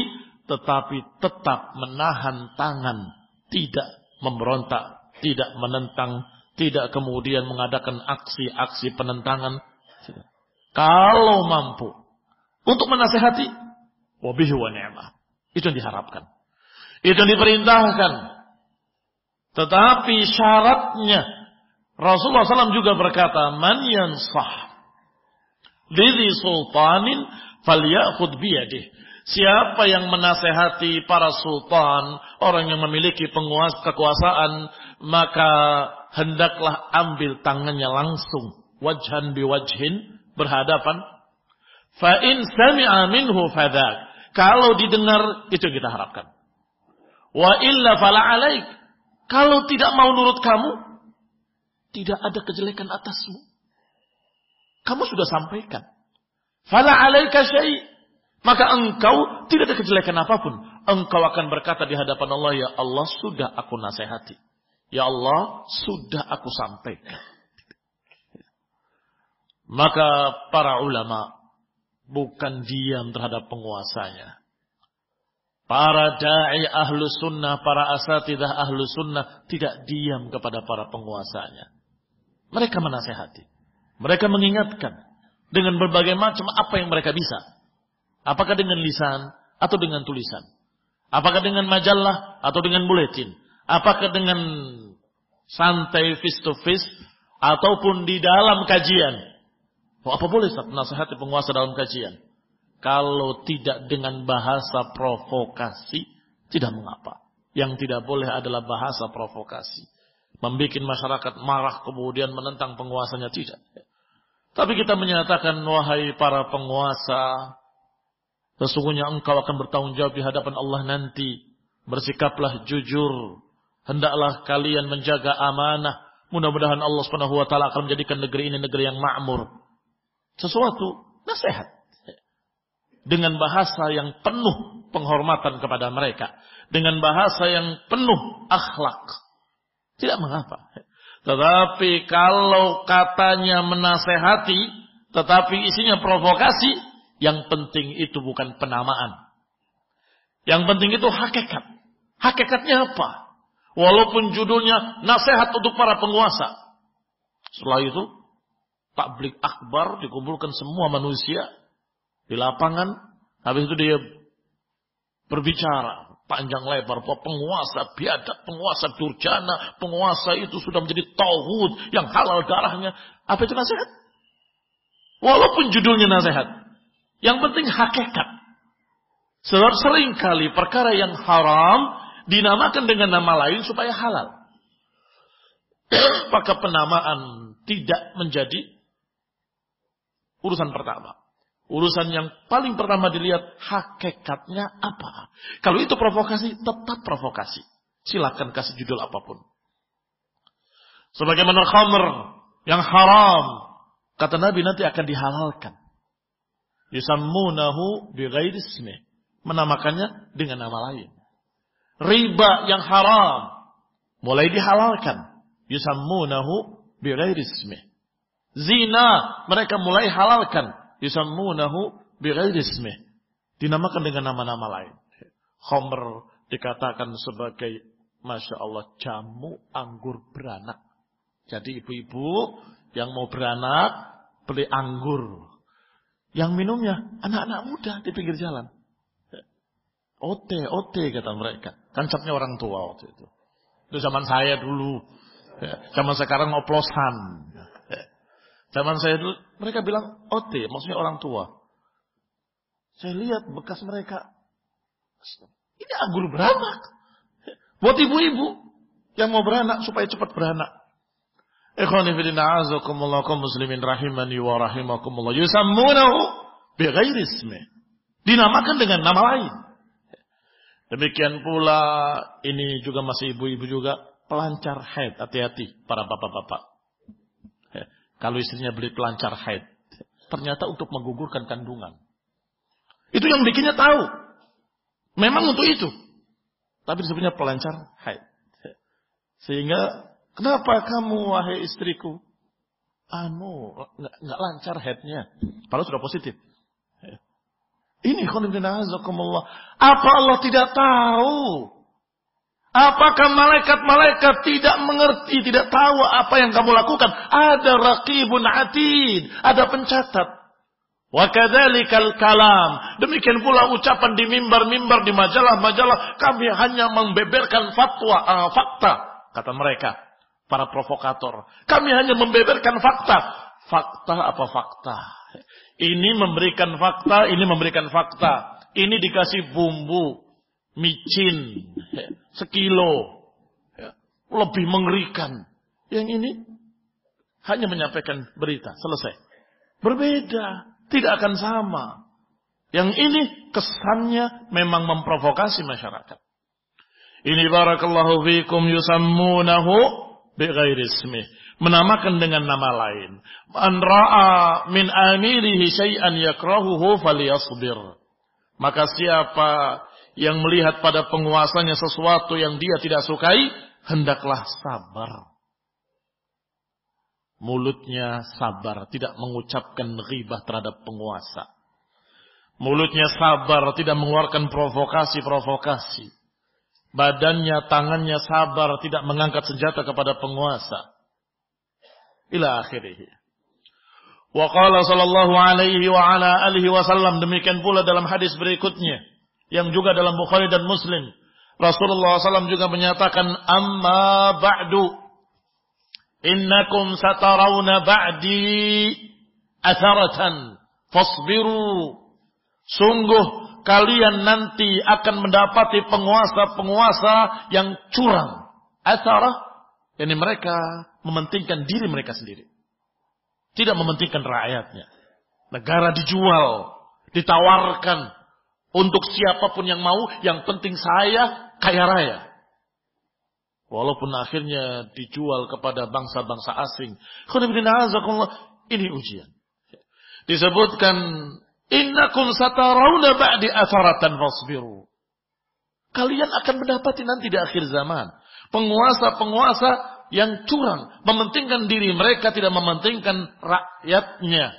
Speaker 1: tetapi tetap menahan tangan, tidak memberontak, tidak menentang, tidak kemudian mengadakan aksi-aksi penentangan. Kalau mampu untuk menasehati, wabihi wa ni'mah. Itu yang diharapkan. Itu yang diperintahkan. Tetapi syaratnya Rasulullah SAW juga berkata, Man yansah lidhi sultanin falyakhud biyadih. Siapa yang menasehati para sultan, orang yang memiliki penguasa kekuasaan, maka hendaklah ambil tangannya langsung, wajhan biwajhin, berhadapan. Fa in sami'a minhu fadak. Kalau didengar, itu kita harapkan. Wa illa fala alaik. Kalau tidak mau nurut kamu, tidak ada kejelekan atasmu. Kamu sudah sampaikan. Fala alaika syai' Maka engkau tidak ada kejelekan apa pun. Engkau akan berkata di hadapan Allah, Ya Allah sudah aku nasihati. Ya Allah sudah aku sampaikan. Maka para ulama bukan diam terhadap penguasanya. Para da'i ahlu sunnah, para asatidah ahlu sunnah tidak diam kepada para penguasanya. Mereka menasehati. Mereka mengingatkan dengan berbagai macam apa yang mereka bisa. Apakah dengan lisan atau dengan tulisan? Apakah dengan majalah atau dengan buletin? Apakah dengan santai face to face ataupun di dalam kajian? Oh, apa boleh nasihati penguasa dalam kajian? Kalau tidak dengan bahasa provokasi, tidak mengapa. Yang tidak boleh adalah bahasa provokasi. Membuat masyarakat marah kemudian menentang penguasanya tidak. Tapi kita menyatakan, wahai para penguasa, Sesungguhnya engkau akan bertanggung jawab di hadapan Allah nanti. Bersikaplah jujur. Hendaklah kalian menjaga amanah. Mudah-mudahan Allah Subhanahu wa taala akan menjadikan negeri ini negeri yang makmur. Sesuatu nasihat. Dengan bahasa yang penuh penghormatan kepada mereka. Dengan bahasa yang penuh akhlak. Tidak mengapa. Tetapi kalau katanya menasehati, tetapi isinya provokasi, yang penting itu bukan penamaan. Yang penting itu hakikat. Hakikatnya apa? Walaupun judulnya nasihat untuk para penguasa. Setelah itu, tablik akbar dikumpulkan semua manusia di lapangan. Habis itu dia berbicara panjang lebar bahwa penguasa biadab, penguasa durjana, penguasa itu sudah menjadi tauhid yang halal darahnya. Apa itu nasihat? Walaupun judulnya nasihat. Yang penting hakikat. Sebab sering kali perkara yang haram dinamakan dengan nama lain supaya halal. Maka penamaan tidak menjadi urusan pertama. Urusan yang paling pertama dilihat hakikatnya apa. Kalau itu provokasi, tetap provokasi. Silakan kasih judul apa pun. Sebagaimana khamr yang haram. Kata Nabi nanti akan dihalalkan. Yusammunahu bighairi ismi. Menamakannya dengan nama lain. Riba yang haram. Mulai dihalalkan. Yusammunahu bighairi ismi. Zina mereka mulai halalkan. Yusammunahu bighairi ismi. Dinamakan dengan nama-nama lain. Khomer dikatakan sebagai Masya Allah jamu anggur beranak. Jadi ibu-ibu yang mau beranak beli anggur. Yang minumnya anak-anak muda di pinggir jalan. Ote, ote kata mereka. Kancapnya orang tua waktu itu. Itu zaman saya dulu. Zaman sekarang oplosan. Zaman saya dulu, mereka bilang ote, maksudnya orang tua. Saya lihat bekas mereka. Ini anggur beranak. Buat ibu-ibu yang mau beranak supaya cepat beranak. Ikhwani azakumullah muslimin rahimani wa rahimakumullah yusammunahu. Dinamakan dengan nama lain. Demikian pula ini juga masih ibu-ibu juga pelancar haid. Hati-hati para bapak-bapak. Kalau istrinya beli pelancar haid, ternyata untuk menggugurkan kandungan. Itu yang bikinnya tahu. Memang untuk itu. Tapi disebutnya pelancar haid. Sehingga kenapa kamu wahai istriku? Anu, nggak lancar haidnya. Padahal sudah positif. Ini khonibdinazakumullah. Apa Allah tidak tahu? Apakah malaikat-malaikat tidak mengerti, tidak tahu apa yang kamu lakukan? Ada raqibun atid, ada pencatat. Wa kadzalikal kalam. Demikian pula ucapan di mimbar-mimbar di majalah-majalah kami hanya membeberkan fatwa uh, fakta kata mereka para provokator. Kami hanya membeberkan fakta. Fakta apa fakta? Ini memberikan fakta, ini memberikan fakta. Ini dikasih bumbu, micin, sekilo. Lebih mengerikan. Yang ini hanya menyampaikan berita, selesai. Berbeda. Tidak akan sama. Yang ini kesannya memang memprovokasi masyarakat. Ini barakallahu fikum yusammunahu bighairi ismih. Menamakan dengan nama lain. Man ra'a min amirihi syai'an yakrahuhu falyasbir. Maka siapa yang melihat pada penguasanya sesuatu yang dia tidak sukai, hendaklah sabar mulutnya sabar, tidak mengucapkan ghibah terhadap penguasa. Mulutnya sabar, tidak mengeluarkan provokasi-provokasi. Badannya, tangannya sabar, tidak mengangkat senjata kepada penguasa. Ila akhirih. Wa qala sallallahu alaihi wa ala alihi wasallam demikian pula dalam hadis berikutnya yang juga dalam Bukhari dan Muslim. Rasulullah SAW juga menyatakan amma ba'du Innakum satarawna ba'di atharatan fasbiru. Sungguh kalian nanti akan mendapati penguasa-penguasa yang curang. Atharah, ini mereka mementingkan diri mereka sendiri. Tidak mementingkan rakyatnya. Negara dijual, ditawarkan untuk siapa pun yang mau, yang penting saya kaya raya. Walaupun akhirnya dijual kepada bangsa-bangsa asing. Ini ujian. Disebutkan, Innakum satarawna ba'di atharatan fasbiru. Kalian akan mendapati nanti di akhir zaman. Penguasa-penguasa yang curang. Mementingkan diri mereka, tidak mementingkan rakyatnya.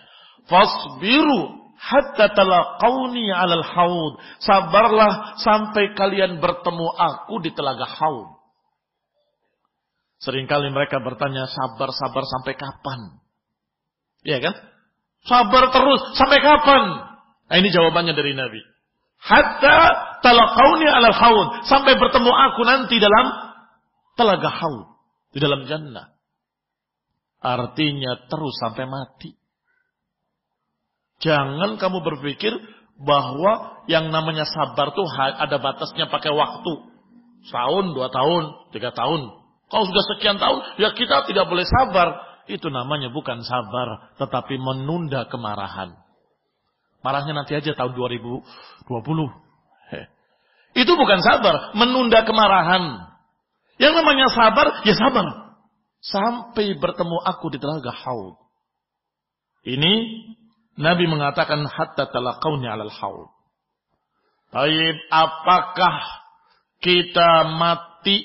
Speaker 1: Fasbiru hatta talaqawni alal haud. Sabarlah sampai kalian bertemu aku di telaga haud. Seringkali mereka bertanya sabar-sabar sampai kapan? Iya kan? Sabar terus sampai kapan? Nah, ini jawabannya dari Nabi. Hatta talaqauni alal haud. Sampai bertemu aku nanti dalam telaga haud. Di dalam jannah. Artinya terus sampai mati. Jangan kamu berpikir bahwa yang namanya sabar tuh ada batasnya pakai waktu. Setahun, dua tahun, tiga tahun. Kalau sudah sekian tahun, ya kita tidak boleh sabar. Itu namanya bukan sabar, tetapi menunda kemarahan. Marahnya nanti aja tahun 2020. Heh. Itu bukan sabar, menunda kemarahan. Yang namanya sabar, ya sabar. Sampai bertemu aku di telaga haud. Ini Nabi mengatakan hatta talaqawni alal haud. Baik, apakah kita mati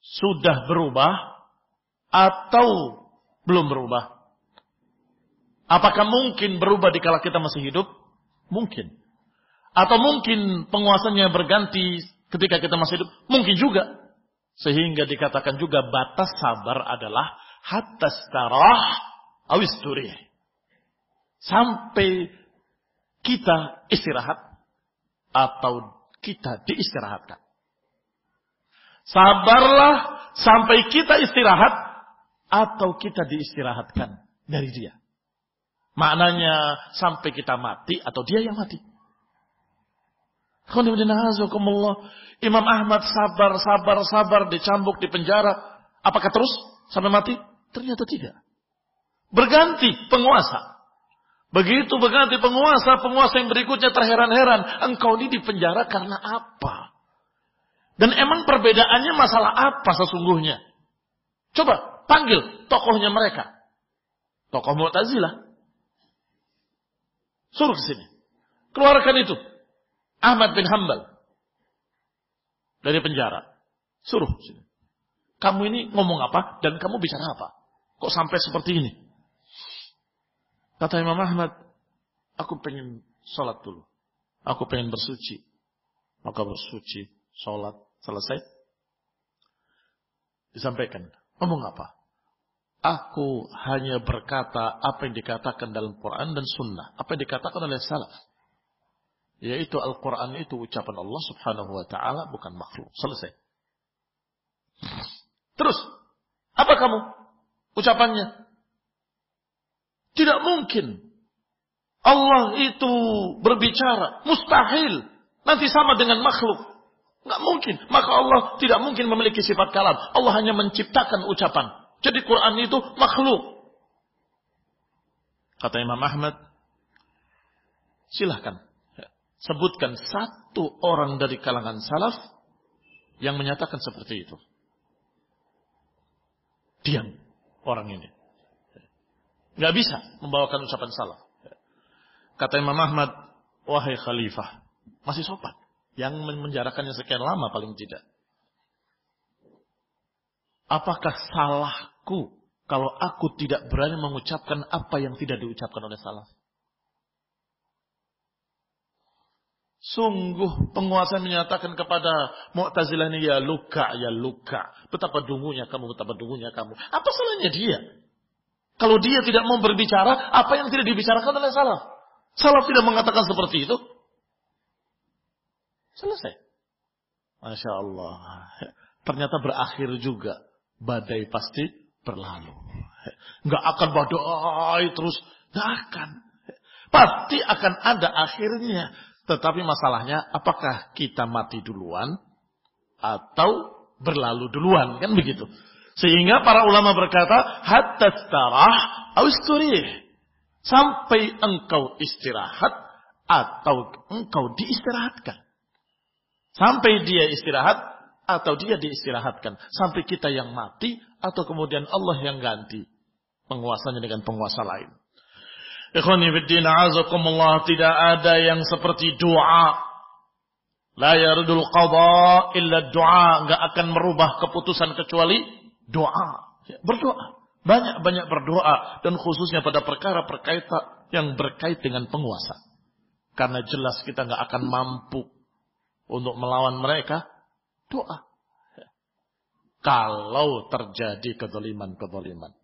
Speaker 1: sudah berubah atau belum berubah? Apakah mungkin berubah dikala kita masih hidup? Mungkin. Atau mungkin penguasanya berganti ketika kita masih hidup? Mungkin juga. Sehingga dikatakan juga batas sabar adalah hatta starah awisturih. Sampai kita istirahat atau kita diistirahatkan. Sabarlah sampai kita istirahat atau kita diistirahatkan dari dia. Maknanya sampai kita mati atau dia yang mati. Imam Ahmad sabar, sabar, sabar, dicambuk di penjara. Apakah terus sampai mati? Ternyata tidak. Berganti penguasa. Begitu berganti penguasa, penguasa yang berikutnya terheran-heran. Engkau ini dipenjara karena apa? Dan emang perbedaannya masalah apa sesungguhnya? Coba panggil tokohnya mereka. Tokoh Mu'tazilah. Suruh ke sini. Keluarkan itu. Ahmad bin Hambal. Dari penjara. Suruh sini. Kamu ini ngomong apa dan kamu bicara apa? Kok sampai seperti ini? Kata Imam Ahmad, aku pengen sholat dulu. Aku pengen bersuci. Maka bersuci, sholat, selesai. Disampaikan. Ngomong apa? Aku hanya berkata apa yang dikatakan dalam Quran dan Sunnah. Apa yang dikatakan oleh salaf. Yaitu Al-Quran itu ucapan Allah subhanahu wa ta'ala bukan makhluk. Selesai. Terus, apa kamu? Ucapannya. Tidak mungkin. Allah itu berbicara. Mustahil. Nanti sama dengan makhluk. Nggak mungkin. Maka Allah tidak mungkin memiliki sifat kalam. Allah hanya menciptakan ucapan. Jadi Quran itu makhluk. Kata Imam Ahmad, silahkan sebutkan satu orang dari kalangan salaf yang menyatakan seperti itu. Diam orang ini. Gak bisa membawakan ucapan salaf. Kata Imam Ahmad, wahai khalifah, masih sopan. Yang menjarakannya sekian lama paling tidak. Apakah salahku kalau aku tidak berani mengucapkan apa yang tidak diucapkan oleh salaf? Sungguh penguasa menyatakan kepada Mu'tazilah ini ya luka, ya luka. Betapa dungunya kamu, betapa dungunya kamu. Apa salahnya dia? Kalau dia tidak mau berbicara, apa yang tidak dibicarakan oleh salaf? Salaf tidak mengatakan seperti itu. Selesai. Masya Allah. Ternyata berakhir juga. Badai pasti berlalu. Nggak akan badai terus. Nggak akan. Pasti akan ada akhirnya. Tetapi masalahnya apakah kita mati duluan atau berlalu duluan kan begitu. Sehingga para ulama berkata hatta starah austurih sampai engkau istirahat atau engkau diistirahatkan. Sampai dia istirahat atau dia diistirahatkan. Sampai kita yang mati atau kemudian Allah yang ganti penguasanya dengan penguasa lain. Ikhwani azakumullah tidak ada yang seperti doa. La yardul qadha illa doa. Enggak akan merubah keputusan kecuali doa. Berdoa. Banyak-banyak berdoa. Dan khususnya pada perkara-perkara yang berkait dengan penguasa. Karena jelas kita enggak akan mampu untuk melawan mereka. Doa. Kalau terjadi kedoliman-kedoliman.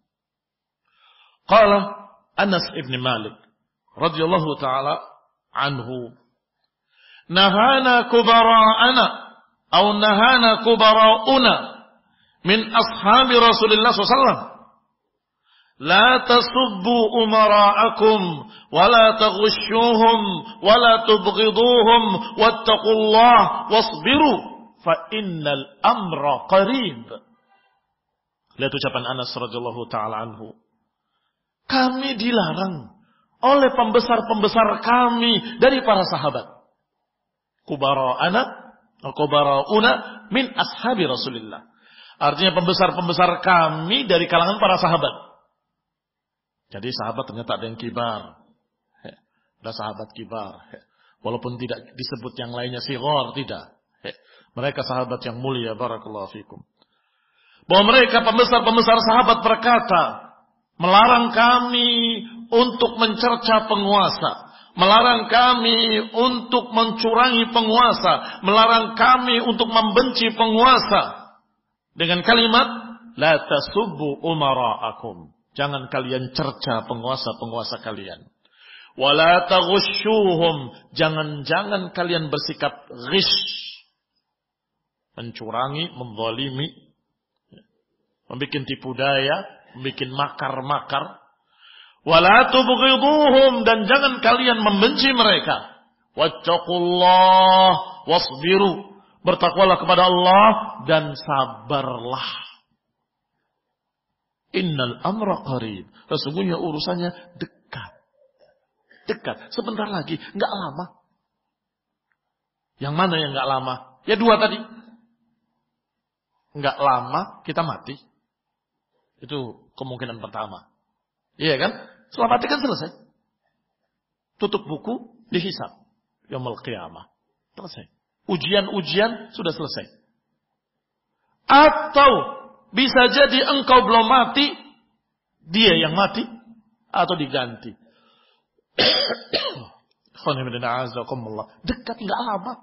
Speaker 1: Kalau Anas ibn Malik radhiyallahu taala anhu nahana kubara'ana atau nahana kubara'una min ashabi Rasulullah SAW. لا tasubbu umara'akum ولا تغشوهم ولا تبغضوهم واتقوا الله واصبروا فإن الأمر قريب. amra qarib. Lihat ucapan Anas radhiyallahu taala anhu. Kami dilarang oleh pembesar-pembesar kami dari para sahabat. Kubara anak, kubara una min ashabi Rasulullah Artinya pembesar-pembesar kami dari kalangan para sahabat. Jadi sahabat ternyata ada yang kibar. Ada sahabat kibar. Walaupun tidak disebut yang lainnya sigor, tidak. Mereka sahabat yang mulia, barakallahu fikum. Bahwa mereka pembesar-pembesar sahabat berkata, melarang kami untuk mencerca penguasa, melarang kami untuk mencurangi penguasa, melarang kami untuk membenci penguasa dengan kalimat la tasubbu umara'akum. Jangan kalian cerca penguasa-penguasa kalian. Wala taghushuhum. Jangan-jangan kalian bersikap ghish. Mencurangi, menzalimi, membuat tipu daya, membuat makar-makar, Wala tubghiduhum dan jangan kalian membenci mereka. Wattaqullah wasbiru. Bertakwalah kepada Allah dan sabarlah. Innal amra qarib. Sesungguhnya urusannya dekat. Dekat. Sebentar lagi. Enggak lama. Yang mana yang enggak lama? Ya dua tadi. Enggak lama kita mati. Itu kemungkinan pertama. Iya kan? Setelah mati kan selesai. Tutup buku, dihisap. Yomul qiyamah. Selesai. Ujian-ujian sudah selesai. Atau bisa jadi engkau belum mati, dia yang mati, atau diganti. Dekat nggak lama.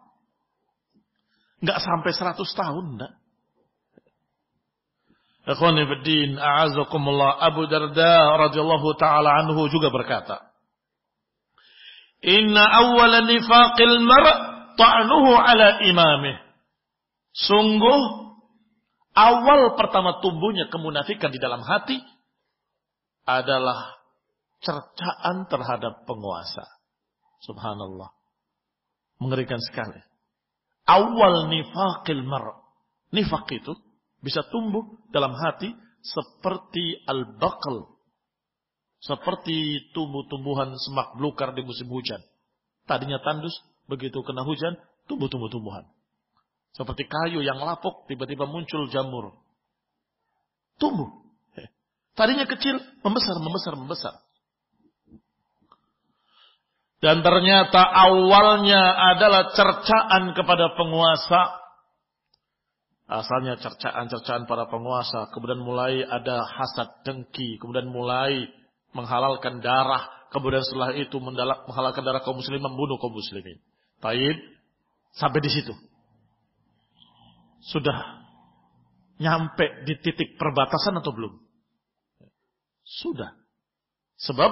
Speaker 1: Nggak sampai 100 tahun. Enggak. Ikhwani fiddin, a'azakumullah. Abu Darda radhiyallahu taala anhu juga berkata, "Inna awwala nifaqil mar' ta'nuhu ala imamih." Sungguh awal pertama tumbuhnya kemunafikan di dalam hati adalah cercaan terhadap penguasa. Subhanallah. Mengerikan sekali. Awal nifaqil mar' Nifak itu bisa tumbuh dalam hati seperti al-baqal. Seperti tumbuh-tumbuhan semak belukar di musim hujan. Tadinya tandus, begitu kena hujan, tumbuh-tumbuh-tumbuhan. Seperti kayu yang lapuk, tiba-tiba muncul jamur. Tumbuh. Tadinya kecil, membesar, membesar, membesar. Dan ternyata awalnya adalah cercaan kepada penguasa Asalnya cercaan-cercaan para penguasa, kemudian mulai ada hasad dengki, kemudian mulai menghalalkan darah, kemudian setelah itu menghalalkan darah kaum muslimin, membunuh kaum muslimin. Taib, sampai di situ. Sudah nyampe di titik perbatasan atau belum? Sudah. Sebab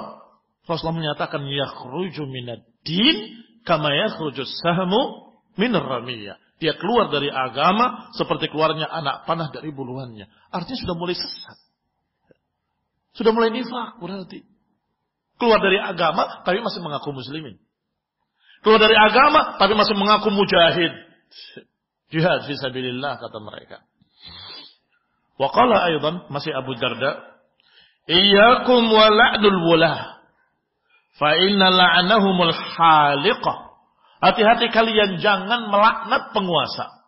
Speaker 1: Rasulullah menyatakan yakhruju minad din kama yakhruju sahmu ramiyah. Dia keluar dari agama seperti keluarnya anak panah dari buluannya. Artinya sudah mulai sesat. Sudah mulai nifak berarti. Keluar dari agama tapi masih mengaku muslimin. Keluar dari agama tapi masih mengaku mujahid. Jihad fisabilillah kata mereka. Wa qala aydan masih Abu Darda, "Iyyakum wa la'dul wulah, fa inna la'nahumul haliqah." Hati-hati kalian jangan melaknat penguasa.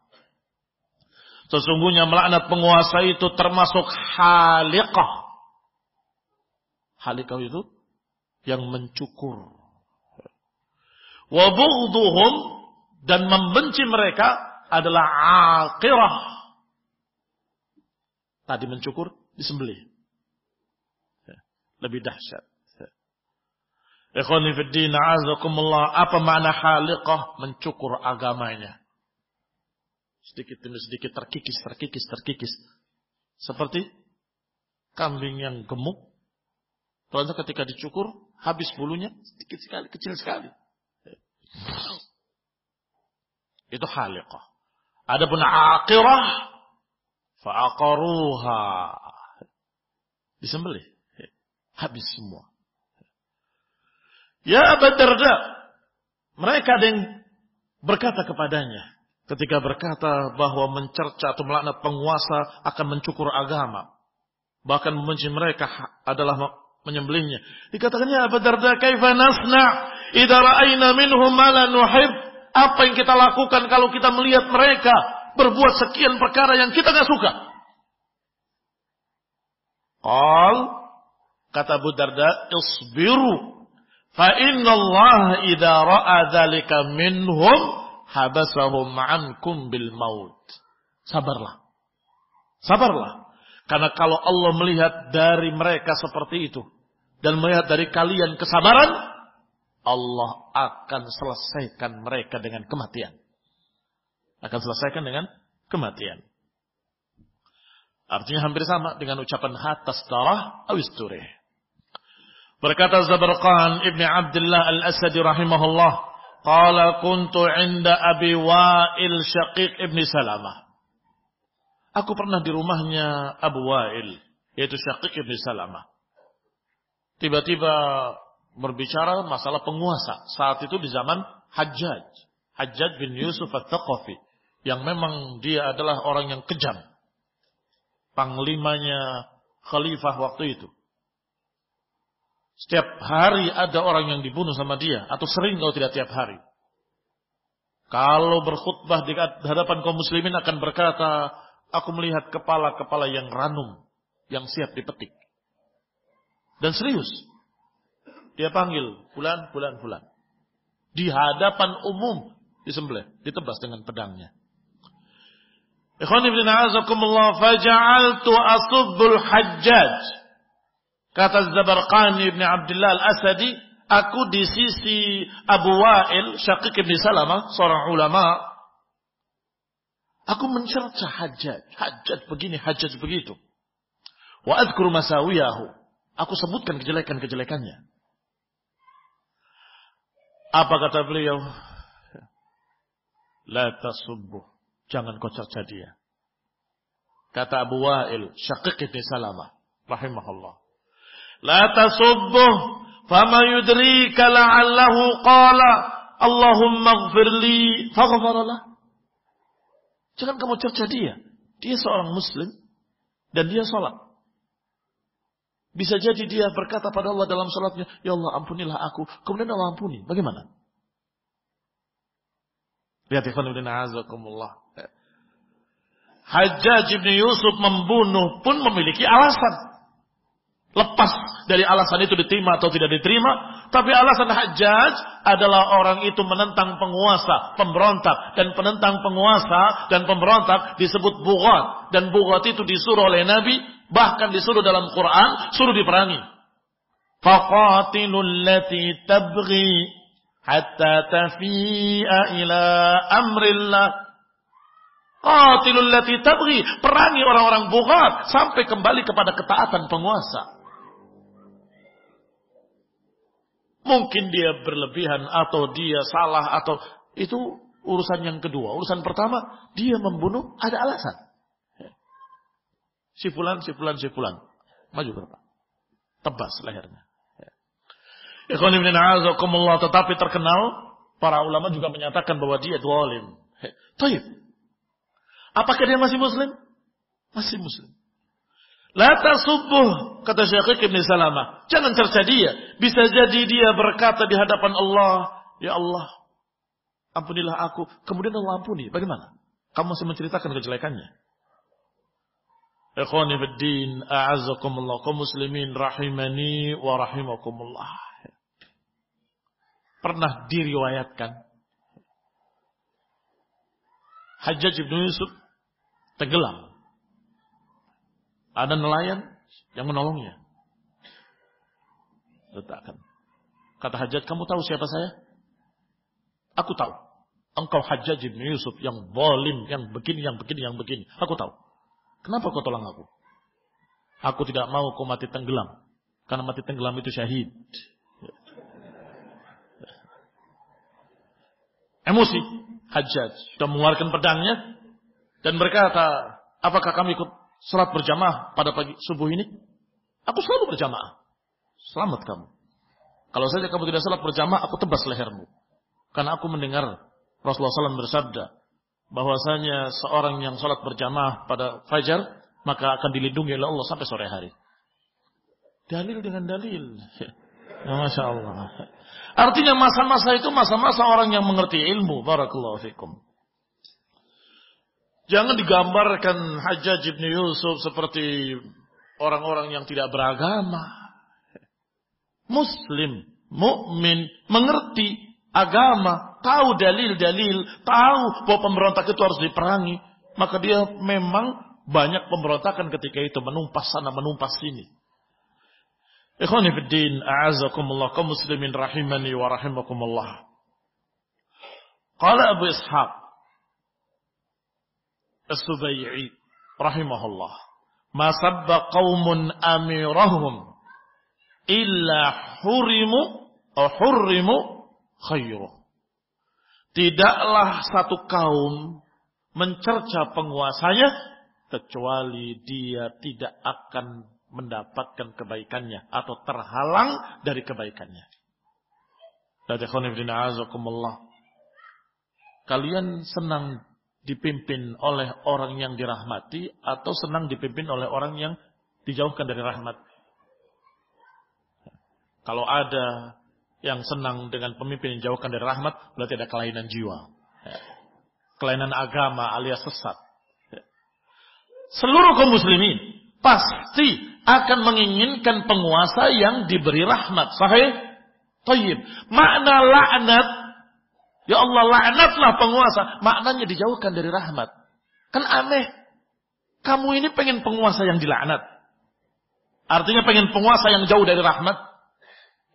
Speaker 1: Sesungguhnya melaknat penguasa itu termasuk halikah. Halikah itu yang mencukur. Wabugduhum dan membenci mereka adalah akirah. Tadi mencukur, disembelih. Lebih dahsyat. Ikhwani fiddin azakumullah. Apa makna haliqah? Mencukur agamanya. Sedikit demi sedikit terkikis, terkikis, terkikis. Seperti kambing yang gemuk. Ternyata ketika dicukur, habis bulunya sedikit sekali, kecil sekali. Itu haliqah. Adapun akirah, fa'aqaruha. Disembelih. Habis semua. Ya Abu Darda. Mereka ada yang berkata kepadanya. Ketika berkata bahwa mencerca atau melaknat penguasa akan mencukur agama. Bahkan membenci mereka adalah menyembelihnya. Dikatakan ya Abu Darda kaifa nasna idza ra'ayna minhum ma la nuhib. Apa yang kita lakukan kalau kita melihat mereka berbuat sekian perkara yang kita nggak suka? Qal kata Abu Darda isbiru Fa inna Allah idza ra'a dzalika minhum habasahum ankum bil maut. Sabarlah. Sabarlah. Karena kalau Allah melihat dari mereka seperti itu dan melihat dari kalian kesabaran, Allah akan selesaikan mereka dengan kematian. Akan selesaikan dengan kematian. Artinya hampir sama dengan ucapan hatas darah awisturih. Berkata Zabarqan Ibn Abdullah Al-Asadi rahimahullah. Qala kuntu inda Abi Wa'il Syaqiq Ibn Salamah. Aku pernah di rumahnya Abu Wa'il. Yaitu Syaqiq Ibn Salamah. Tiba-tiba berbicara masalah penguasa. Saat itu di zaman Hajjaj. Hajjaj bin Yusuf At-Taqafi. Yang memang dia adalah orang yang kejam. Panglimanya khalifah waktu itu. Setiap hari ada orang yang dibunuh sama dia. Atau sering kalau tidak tiap hari. Kalau berkhutbah di hadapan kaum muslimin akan berkata, aku melihat kepala-kepala yang ranum, yang siap dipetik. Dan serius. Dia panggil bulan, bulan, bulan. Di hadapan umum disembelih, ditebas dengan pedangnya. Ikhwan ibn a'azakumullah faja'altu asubbul hajjaj. Kata Zabarqani ibn Abdullah al-Asadi, aku di sisi Abu Wa'il, Syaqiq ibn Salamah, seorang ulama, aku mencerca hajjaj. Hajjaj begini, hajjaj begitu. Wa adhkuru masawiyahu. Aku sebutkan kejelekan-kejelekannya. Apa kata beliau? La tasubbuh. Jangan kau cerca dia. Kata Abu Wa'il, Syaqiq ibn Salamah, rahimahullah. La tasubbuh, fama yudrika la'allahu qala, Allahumma gfirli, faghfaralah. Jangan kamu cerca dia. Dia seorang muslim, dan dia sholat. Bisa jadi dia berkata pada Allah dalam salatnya, Ya Allah ampunilah aku. Kemudian Allah ampuni. Bagaimana? Lihat ikhwan ibn azakumullah. Hajjaj ibn Yusuf membunuh pun memiliki alasan. Lepas dari alasan itu diterima atau tidak diterima. Tapi alasan Hajjaj adalah orang itu menentang penguasa, pemberontak. Dan penentang penguasa dan pemberontak disebut bugat. Dan bugat itu disuruh oleh Nabi Bahkan disuruh dalam Quran, suruh diperangi. Faqatilul lati tabghi hatta tafi'a ila amrillah. Qatilul lati tabghi. Perangi orang-orang bughat sampai kembali kepada ketaatan penguasa. Mungkin dia berlebihan atau dia salah atau itu urusan yang kedua. Urusan pertama, dia membunuh ada alasan. Si fulan, si fulan, si fulan. Maju berapa? Tebas lehernya. Ya. Tetapi terkenal, para ulama juga menyatakan bahwa dia dualim. Taib. Apakah dia masih muslim? Masih muslim. La subuh kata Syekh Ibn Salamah. Jangan cerca dia. Bisa jadi dia berkata di hadapan Allah, Ya Allah, ampunilah aku. Kemudian Allah ampuni. Bagaimana? Kamu masih menceritakan kejelekannya. Ikhwani fiddin, a'azzakumullah, kaum muslimin rahimani wa rahimakumullah. Pernah diriwayatkan Hajjaj bin Yusuf tenggelam. Ada nelayan yang menolongnya. Letakkan. Kata Hajjaj, kamu tahu siapa saya? Aku tahu. Engkau Hajjaj bin Yusuf yang bolim, yang begini, yang begini, yang begini. Aku tahu. Kenapa kau tolong aku? Aku tidak mau kau mati tenggelam. Karena mati tenggelam itu syahid. Emosi. Hajjaj sudah mengeluarkan pedangnya. Dan berkata, apakah kami ikut sholat berjamaah pada pagi subuh ini? Aku selalu berjamaah. Selamat kamu. Kalau saja kamu tidak sholat berjamaah, aku tebas lehermu. Karena aku mendengar Rasulullah SAW bersabda, bahwasanya seorang yang sholat berjamaah pada fajar maka akan dilindungi oleh Allah sampai sore hari. Dalil dengan dalil. Ya, Masya Allah. Artinya masa-masa itu masa-masa orang yang mengerti ilmu. Barakallahu fikum. Jangan digambarkan Hajjaj ibn Yusuf seperti orang-orang yang tidak beragama. Muslim, mukmin, mengerti agama, tahu dalil-dalil, tahu bahwa pemberontak itu harus diperangi, maka dia memang banyak pemberontakan ketika itu menumpas sana menumpas sini. Ikhwani fiddin, a'azakumullah, kaum muslimin rahimani wa rahimakumullah. Qala Abu Ishaq As-Subai'i rahimahullah, "Ma sabba qaumun amirahum illa hurimu atau hurrimu khairu." Tidaklah satu kaum mencerca penguasanya kecuali dia tidak akan mendapatkan kebaikannya atau terhalang dari kebaikannya. Kalian senang dipimpin oleh orang yang dirahmati atau senang dipimpin oleh orang yang dijauhkan dari rahmat? Kalau ada yang senang dengan pemimpin yang jauhkan dari rahmat, berarti ada kelainan jiwa. Ya. Kelainan agama alias sesat. Ya. Seluruh kaum muslimin pasti akan menginginkan penguasa yang diberi rahmat. Sahih? Tayyib. Makna laknat, ya Allah laknatlah penguasa. Maknanya dijauhkan dari rahmat. Kan aneh. Kamu ini pengen penguasa yang dilaknat. Artinya pengen penguasa yang jauh dari rahmat.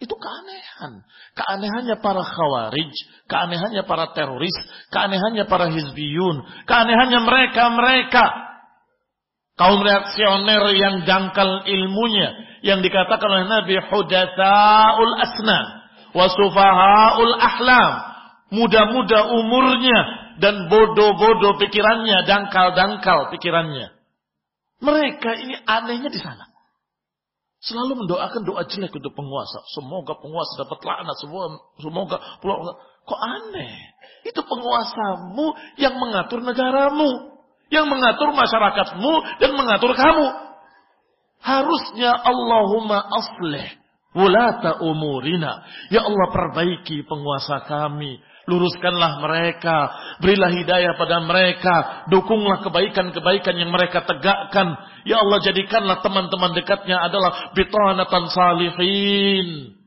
Speaker 1: Itu keanehan. Keanehannya para khawarij, keanehannya para teroris, keanehannya para hizbiyun, keanehannya mereka-mereka. Kaum reaksioner yang dangkal ilmunya. Yang dikatakan oleh Nabi Hudathaul Asnan. Wasufahaul Ahlam. Muda-muda umurnya. Dan bodoh-bodoh pikirannya. Dangkal-dangkal pikirannya. Mereka ini anehnya di sana. Selalu mendoakan doa jelek untuk penguasa. Semoga penguasa dapat laknat. Semoga, pulau. Kok aneh? Itu penguasamu yang mengatur negaramu. Yang mengatur masyarakatmu dan mengatur kamu. Harusnya Allahumma aslih. Wulata umurina. Ya Allah perbaiki penguasa kami. Luruskanlah mereka. Berilah hidayah pada mereka. Dukunglah kebaikan-kebaikan yang mereka tegakkan. Ya Allah jadikanlah teman-teman dekatnya adalah bitanatan salihin.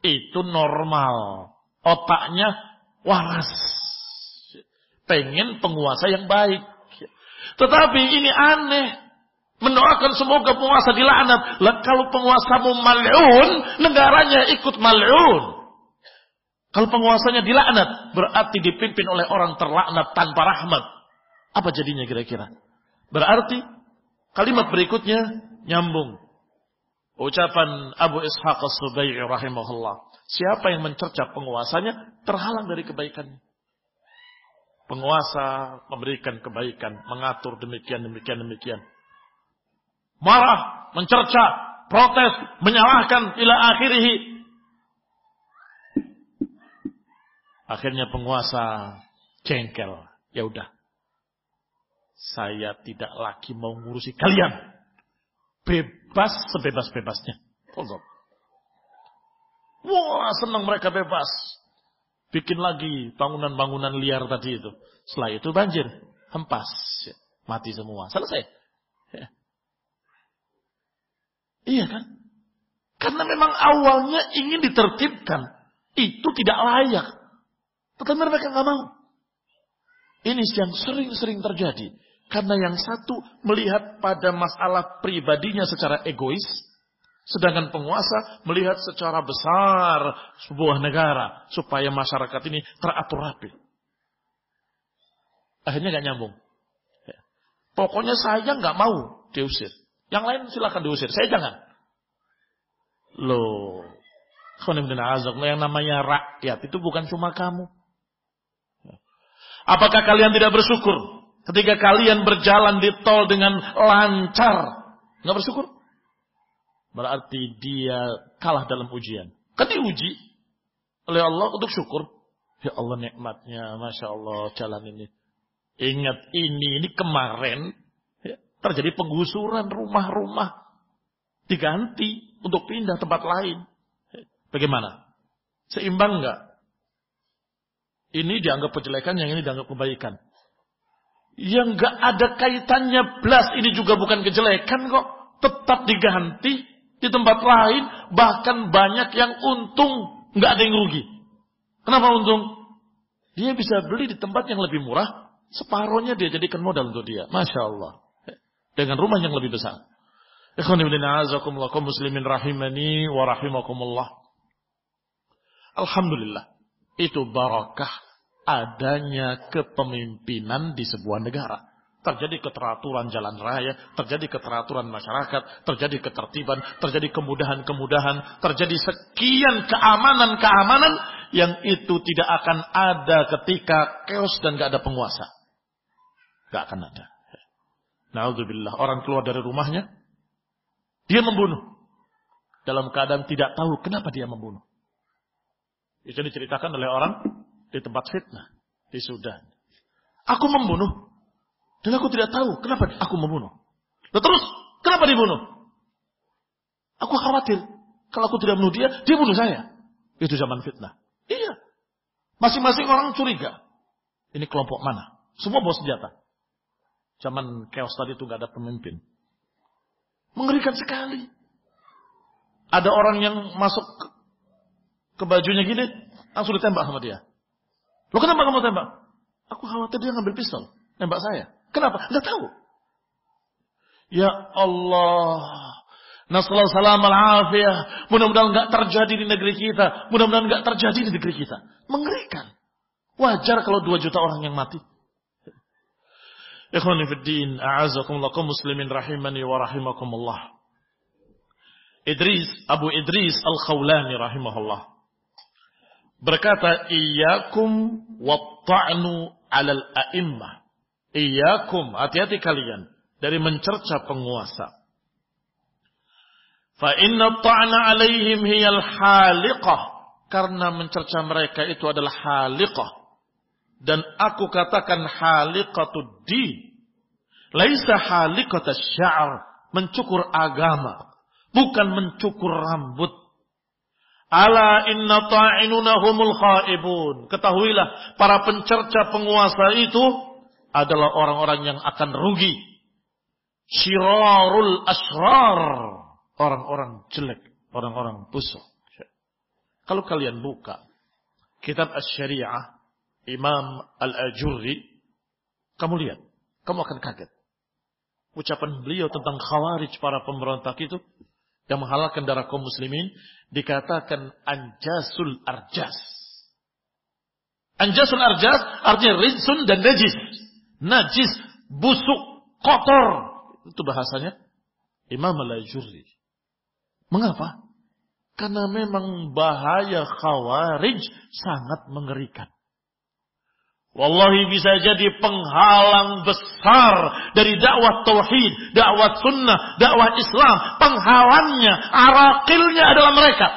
Speaker 1: Itu normal. Otaknya waras. Pengen penguasa yang baik. Tetapi ini aneh. Mendoakan semoga penguasa dilaknat. Kalau penguasamu mal'un, negaranya ikut mal'un. Kalau penguasanya dilaknat, berarti dipimpin oleh orang terlaknat tanpa rahmat. Apa jadinya kira-kira? Berarti kalimat berikutnya nyambung. Ucapan Abu Ishaq as-Subai'i rahimahullah. Siapa yang mencerca penguasanya terhalang dari kebaikannya. Penguasa memberikan kebaikan, mengatur demikian, demikian, demikian. Marah, mencerca, protes, menyalahkan ila akhirih Akhirnya penguasa jengkel. Ya udah. Saya tidak lagi mau ngurusi kalian. Bebas sebebas-bebasnya. Wah, senang mereka bebas. Bikin lagi bangunan-bangunan liar tadi itu. Setelah itu banjir. Hempas. Mati semua. Selesai. Ya. Iya kan? Karena memang awalnya ingin ditertibkan. Itu tidak layak. Tetapi mereka nggak mau. Ini yang sering-sering terjadi. Karena yang satu melihat pada masalah pribadinya secara egois. Sedangkan penguasa melihat secara besar sebuah negara. Supaya masyarakat ini teratur rapi. Akhirnya nggak nyambung. Ya. Pokoknya saya nggak mau diusir. Yang lain silahkan diusir. Saya jangan. Loh. Yang namanya rakyat itu bukan cuma kamu. Apakah kalian tidak bersyukur ketika kalian berjalan di tol dengan lancar? Nggak bersyukur? Berarti dia kalah dalam ujian. Kan diuji oleh Allah untuk syukur. Ya Allah nikmatnya, Masya Allah jalan ini. Ingat ini, ini kemarin ya, terjadi penggusuran rumah-rumah. Diganti untuk pindah tempat lain. Bagaimana? Seimbang enggak? Ini dianggap kejelekan, yang ini dianggap kebaikan. Yang gak ada kaitannya belas ini juga bukan kejelekan kok. Tetap diganti di tempat lain. Bahkan banyak yang untung. Gak ada yang rugi. Kenapa untung? Dia bisa beli di tempat yang lebih murah. Separohnya dia jadikan modal untuk dia. Masya Allah. Dengan rumah yang lebih besar. Alhamdulillah. Itu barakah adanya kepemimpinan di sebuah negara. Terjadi keteraturan jalan raya, terjadi keteraturan masyarakat, terjadi ketertiban, terjadi kemudahan-kemudahan, terjadi sekian keamanan-keamanan yang itu tidak akan ada ketika chaos dan gak ada penguasa. Gak akan ada. Na'udzubillah. Orang keluar dari rumahnya, dia membunuh. Dalam keadaan tidak tahu kenapa dia membunuh. Itu diceritakan oleh orang di tempat fitnah di Sudan. Aku membunuh dan aku tidak tahu kenapa aku membunuh. Dan terus kenapa dibunuh? Aku khawatir kalau aku tidak bunuh dia, dia bunuh saya. Itu zaman fitnah. Iya. Masing-masing orang curiga. Ini kelompok mana? Semua bawa senjata. Zaman chaos tadi itu gak ada pemimpin. Mengerikan sekali. Ada orang yang masuk ke bajunya gini, langsung ditembak sama dia. Lo kenapa kamu tembak? Aku khawatir dia ngambil pistol, nembak saya. Kenapa? Gak tahu. Ya Allah. Nasallahu salam al-afiyah. Mudah-mudahan gak terjadi di negeri kita. Mudah-mudahan gak terjadi di negeri kita. Mengerikan. Wajar kalau dua juta orang yang mati. Ikhwani fiddin, a'azakumullah muslimin rahimani wa rahimakumullah. Idris, Abu Idris Al-Khawlani rahimahullah berkata iyyakum watta'nu 'alal a'immah. Iyyakum, hati-hati kalian dari mencerca penguasa. Fa inna ta'na 'alaihim hiyal haliqah. Karena mencerca mereka itu adalah haliqah. Dan aku katakan haliqatud di. Laisa haliqatas sya'ar. Mencukur agama. Bukan mencukur rambut Ala inna ta'inuna humul khaibun. Ketahuilah, para pencerca penguasa itu adalah orang-orang yang akan rugi. Syirarul asrar. Orang-orang jelek. Orang-orang busuk. Kalau kalian buka kitab Asy-Syari'ah Imam Al-Ajurri, kamu lihat, kamu akan kaget. Ucapan beliau tentang khawarij para pemberontak itu yang menghalalkan darah kaum muslimin dikatakan anjasul arjas. Anjasul arjas artinya rizun dan najis. Najis, busuk, kotor. Itu bahasanya Imam al-Ajurri. Mengapa? Karena memang bahaya khawarij sangat mengerikan. Wallahi bisa jadi penghalang besar dari dakwah tauhid, dakwah sunnah, dakwah Islam. Penghalangnya, arakilnya adalah mereka.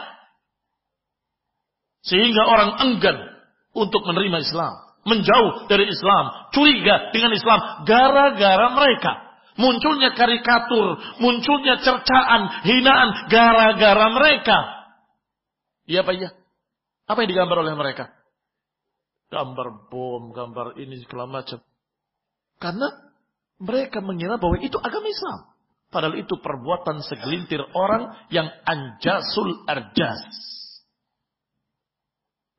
Speaker 1: Sehingga orang enggan untuk menerima Islam. Menjauh dari Islam. Curiga dengan Islam. Gara-gara mereka. Munculnya karikatur. Munculnya cercaan, hinaan. Gara-gara mereka. Iya Pak iya? Apa yang digambar oleh mereka? Gambar bom, gambar ini segala macam. Karena mereka mengira bahwa itu agama Islam. Padahal itu perbuatan segelintir orang yang anjasul arjas.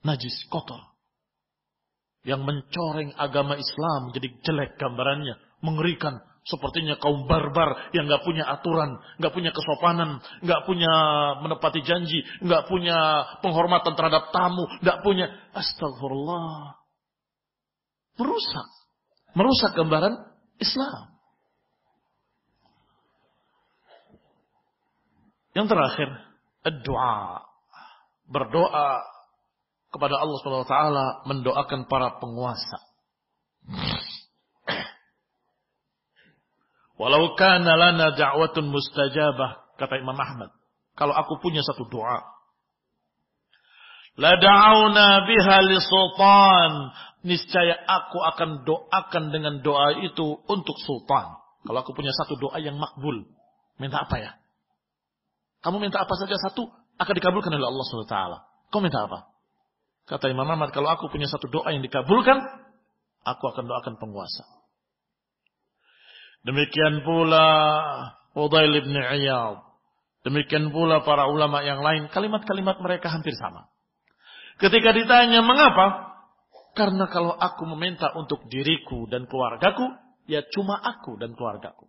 Speaker 1: Najis, kotor. Yang mencoreng agama Islam jadi jelek gambarannya. Mengerikan. Sepertinya kaum barbar yang nggak punya aturan, nggak punya kesopanan, nggak punya menepati janji, nggak punya penghormatan terhadap tamu, nggak punya astagfirullah. Merusak, merusak gambaran Islam. Yang terakhir, doa. Berdoa kepada Allah Subhanahu wa taala mendoakan para penguasa. Walau kana lana da'watun mustajabah, kata Imam Ahmad. Kalau aku punya satu doa. La da'auna biha li sultan. Niscaya aku akan doakan dengan doa itu untuk sultan. Kalau aku punya satu doa yang makbul. Minta apa ya? Kamu minta apa saja satu, akan dikabulkan oleh Allah SWT. Kau minta apa? Kata Imam Ahmad, kalau aku punya satu doa yang dikabulkan, aku akan doakan penguasa. Demikian pula Udail ibn Iyad. Demikian pula para ulama yang lain. Kalimat-kalimat mereka hampir sama. Ketika ditanya mengapa? Karena kalau aku meminta untuk diriku dan keluargaku, ya cuma aku dan keluargaku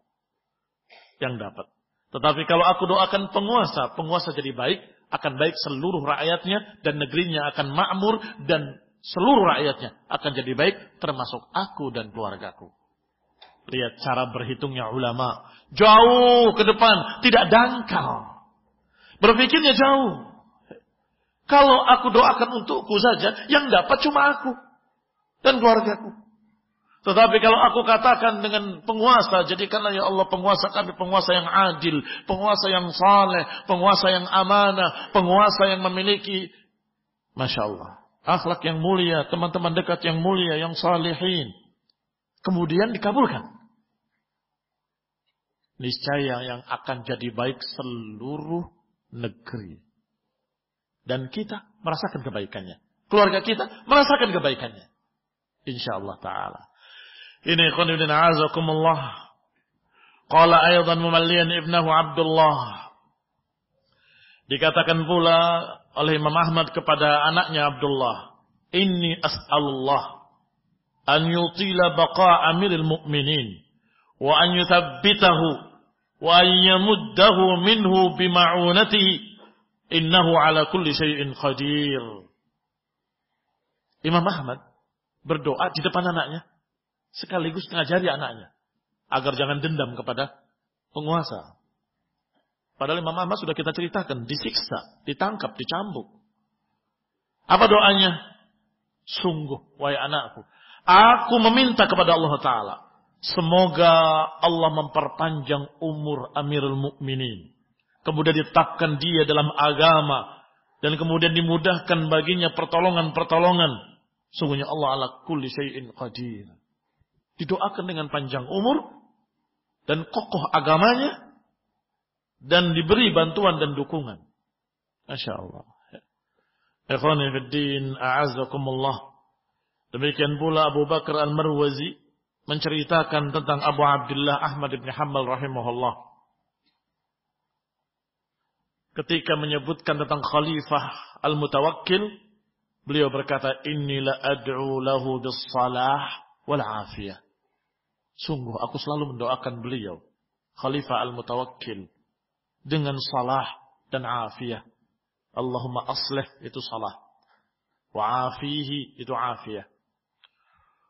Speaker 1: yang dapat. Tetapi kalau aku doakan penguasa, penguasa jadi baik, akan baik seluruh rakyatnya dan negerinya akan makmur dan seluruh rakyatnya akan jadi baik termasuk aku dan keluargaku. Lihat cara berhitungnya ulama. Jauh ke depan, tidak dangkal. Berpikirnya jauh. Kalau aku doakan untukku saja, yang dapat cuma aku dan keluargaku. Tetapi kalau aku katakan dengan penguasa, jadikanlah ya Allah penguasa kami penguasa yang adil, penguasa yang saleh, penguasa yang amanah, penguasa yang memiliki Masya Allah. Akhlak yang mulia, teman-teman dekat yang mulia, yang salihin. Kemudian dikabulkan. Niscaya yang akan jadi baik seluruh negeri. Dan kita merasakan kebaikannya. Keluarga kita merasakan kebaikannya. Insya Allah Ta'ala. Ini khonibin azakumullah. Qala aydan mumallian ibnahu Abdullah. Dikatakan pula oleh Imam Ahmad kepada anaknya Abdullah. Inni as'alullah an yutila baqa amiril mu'minin wa an yuthabbitahu wa yamuddahu minhu bima'unatihi innahu ala kulli syai'in qadir. Imam Ahmad berdoa di depan anaknya sekaligus mengajari anaknya agar jangan dendam kepada penguasa. Padahal Imam Ahmad sudah kita ceritakan, disiksa, ditangkap, dicambuk. Apa doanya? Sungguh, wahai anakku, aku meminta kepada Allah Ta'ala, semoga Allah memperpanjang umur Amirul Mukminin. Kemudian ditetapkan dia dalam agama, dan kemudian dimudahkan baginya pertolongan-pertolongan. Sungguhnya Allah ala kulli syai'in qadir didoakan dengan panjang umur dan kokoh agamanya dan diberi bantuan dan dukungan. Masya Allah. Ikhwani fiddin, a'azakumullah. Demikian pula Abu Bakar Al-Marwazi menceritakan tentang Abu Abdullah Ahmad bin Hanbal rahimahullah. Ketika menyebutkan tentang Khalifah Al-Mutawakkil, beliau berkata, Inilah ad'u lahu bis salah wal afiyah. Sungguh aku selalu mendoakan beliau. Khalifah al-Mutawakkil. Dengan salah dan afiyah. Allahumma aslih itu salah. Wa afihi itu afiyah.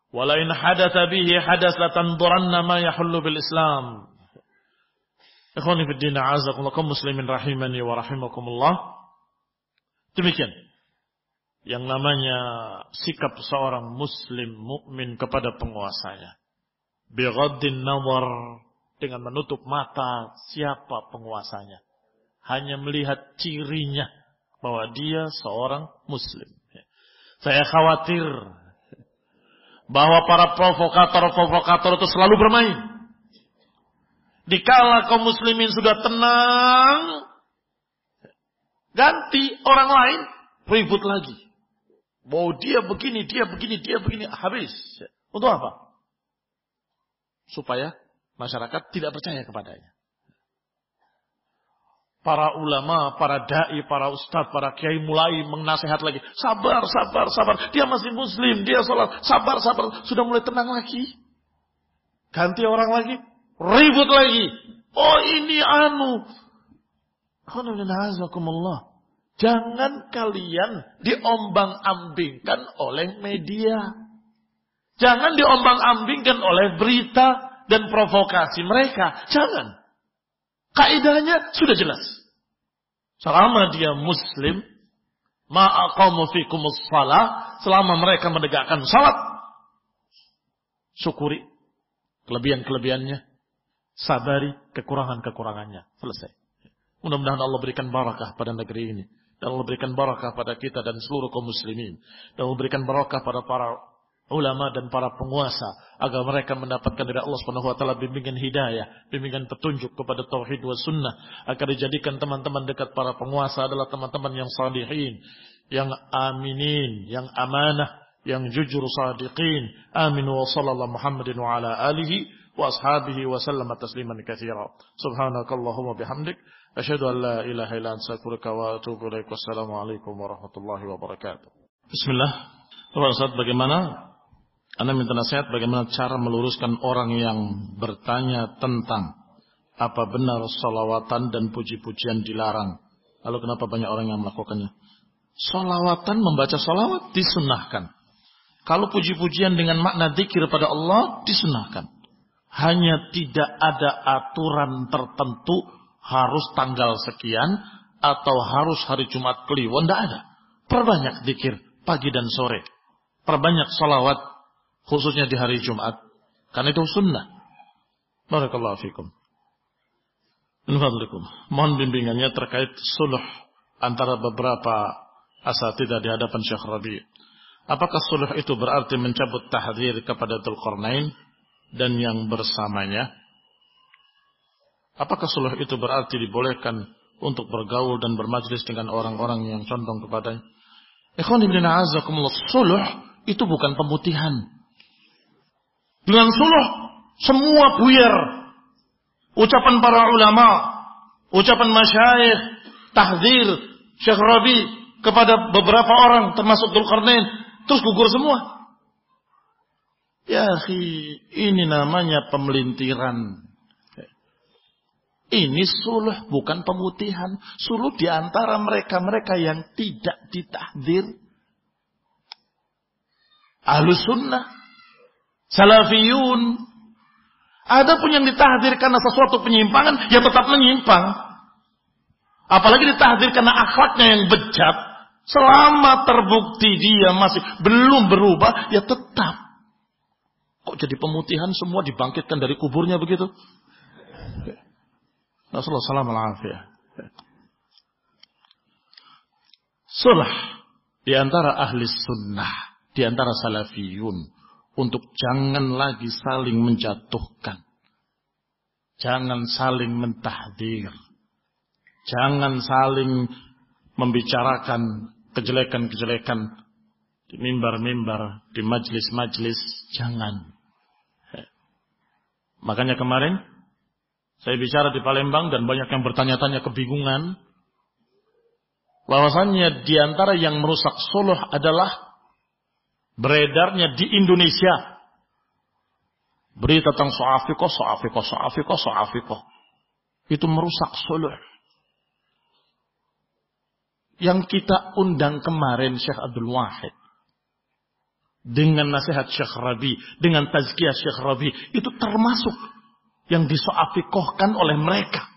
Speaker 1: Walain hadatha bihi hadas latanduranna ma yahullu bil Islam. Ikhwani fi din a'azakumullah muslimin rahimani wa rahimakumullah. Demikian yang namanya sikap seorang muslim mukmin kepada penguasanya bighaddin nawar dengan menutup mata siapa penguasanya. Hanya melihat cirinya bahwa dia seorang muslim. Saya khawatir bahwa para provokator-provokator itu selalu bermain. Dikala kaum muslimin sudah tenang, ganti orang lain, ribut lagi. Bahwa dia begini, dia begini, dia begini, habis. Untuk apa? supaya masyarakat tidak percaya kepadanya. Para ulama, para dai, para ustadz, para kiai mulai menasihat lagi. Sabar, sabar, sabar. Dia masih muslim, dia sholat. Sabar, sabar. Sudah mulai tenang lagi. Ganti orang lagi. Ribut lagi. Oh ini anu. Jangan kalian diombang-ambingkan oleh media. Jangan diombang-ambingkan oleh berita dan provokasi mereka. Jangan. Kaidahnya sudah jelas. Selama dia muslim, ma'aqamu fikumus salah, selama mereka menegakkan salat, syukuri kelebihan-kelebihannya, sabari kekurangan-kekurangannya. Selesai. Mudah-mudahan Allah berikan barakah pada negeri ini. Dan Allah berikan barakah pada kita dan seluruh kaum muslimin. Dan Allah berikan barakah pada para ulama dan para penguasa agar mereka mendapatkan dari Allah Subhanahu wa taala bimbingan hidayah, bimbingan petunjuk kepada tauhid wa sunnah agar dijadikan teman-teman dekat para penguasa adalah teman-teman yang salihin, yang aminin, yang amanah, yang jujur sadiqin. Amin wa sallallahu Muhammadin wa ala alihi wa ashabihi wa sallama tasliman katsira. Subhanakallahumma bihamdik asyhadu an la ilaha illa anta astaghfiruka wa atubu ilaik. Wassalamu alaikum warahmatullahi wabarakatuh. Bismillah. Ustaz, bagaimana anda minta nasihat bagaimana cara meluruskan orang yang bertanya tentang Apa benar salawatan dan puji-pujian dilarang? Lalu kenapa banyak orang yang melakukannya? Salawatan membaca salawat disunahkan. Kalau puji-pujian dengan makna dikir pada Allah disunahkan. Hanya tidak ada aturan tertentu harus tanggal sekian atau harus hari Jumat Kliwon. Tidak ada. Perbanyak dikir pagi dan sore. Perbanyak salawat khususnya di hari Jumat. Karena itu sunnah. Barakallahu fikum. Mohon bimbingannya terkait suluh antara beberapa asatidah di hadapan Syekh Rabi. Apakah suluh itu berarti mencabut tahdir kepada Dzulqarnain dan yang bersamanya? Apakah suluh itu berarti dibolehkan untuk bergaul dan bermajlis dengan orang-orang yang condong kepadanya? Ikhwan ibn a'azakumullah, suluh itu bukan pemutihan. Dengan suluh, semua buyar. Ucapan para ulama, ucapan masyayikh, tahdir, Syekh Rabi, kepada beberapa orang termasuk Dzulkarnain terus gugur semua. Ya, ini namanya pemelintiran. Ini suluh bukan pemutihan. Suluh di antara mereka-mereka yang tidak ditahdir. Ahlus sunnah. Salafiyun. Ada pun yang ditahdir karena sesuatu penyimpangan, ya tetap menyimpang. Apalagi ditahdir karena akhlaknya yang bejat. Selama terbukti dia masih belum berubah, ya tetap. Kok jadi pemutihan semua dibangkitkan dari kuburnya begitu? Rasulullah SAW ya. Sulah di antara ahli sunnah, di antara salafiyun, untuk jangan lagi saling menjatuhkan. Jangan saling mentahdir. Jangan saling membicarakan kejelekan-kejelekan di mimbar-mimbar, di majlis-majlis, jangan. Makanya kemarin saya bicara di Palembang dan banyak yang bertanya-tanya kebingungan. Bahwasannya di antara yang merusak Solo adalah beredarnya di Indonesia berita tentang soafiko, soafiko, soafiko, soafiko. Itu merusak Solo yang kita undang kemarin Syekh Abdul Wahid dengan nasihat Syekh Rabi, dengan tazkiyah Syekh Rabi, itu termasuk yang disoafikohkan oleh mereka.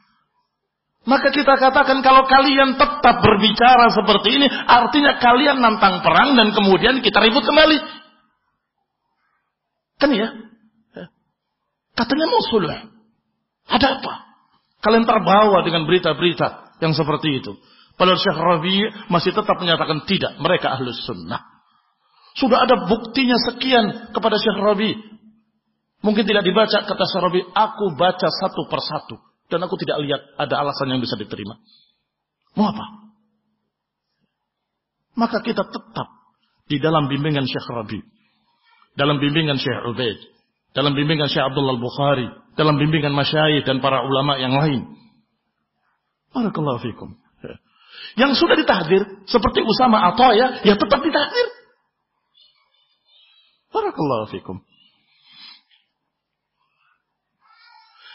Speaker 1: Maka kita katakan kalau kalian tetap berbicara seperti ini, artinya kalian nantang perang dan kemudian kita ribut kembali. Kan ya? Katanya mau suluh. Ada apa? Kalian terbawa dengan berita-berita yang seperti itu. Padahal Syekh Rabi masih tetap menyatakan tidak. Mereka ahlus sunnah. Sudah ada buktinya sekian kepada Syekh Rabi. Mungkin tidak dibaca kata Syekh Rabi. Aku baca satu persatu. Dan aku tidak lihat ada alasan yang bisa diterima. Mau apa? Maka kita tetap di dalam bimbingan Syekh Rabi. Dalam bimbingan Syekh Ubaid. Dalam bimbingan Syekh Abdullah Bukhari. Dalam bimbingan Masyayih dan para ulama yang lain. Barakallahu fikum. Yang sudah ditahdir seperti Usama atau ya, ya tetap ditahdir. Barakallahu fikum.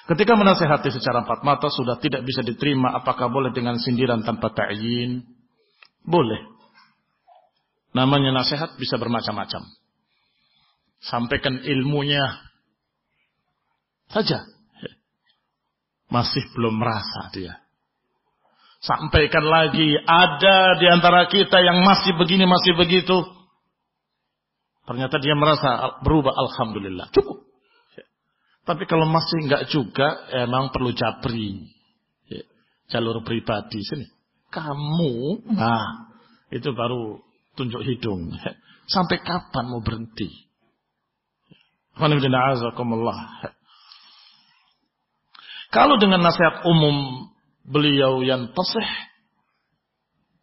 Speaker 1: Ketika menasehati secara empat mata sudah tidak bisa diterima, apakah boleh dengan sindiran tanpa ta'yin? Boleh. Namanya nasihat bisa bermacam-macam. Sampaikan ilmunya saja. Masih belum merasa dia. Sampaikan lagi, ada di antara kita yang masih begini, masih begitu. Ternyata dia merasa berubah, Alhamdulillah. Cukup. Tapi kalau masih enggak juga, emang perlu japri. Jalur pribadi sini. Kamu, nah, itu baru tunjuk hidung. Sampai kapan mau berhenti? Kalau dengan nasihat umum beliau yang tasih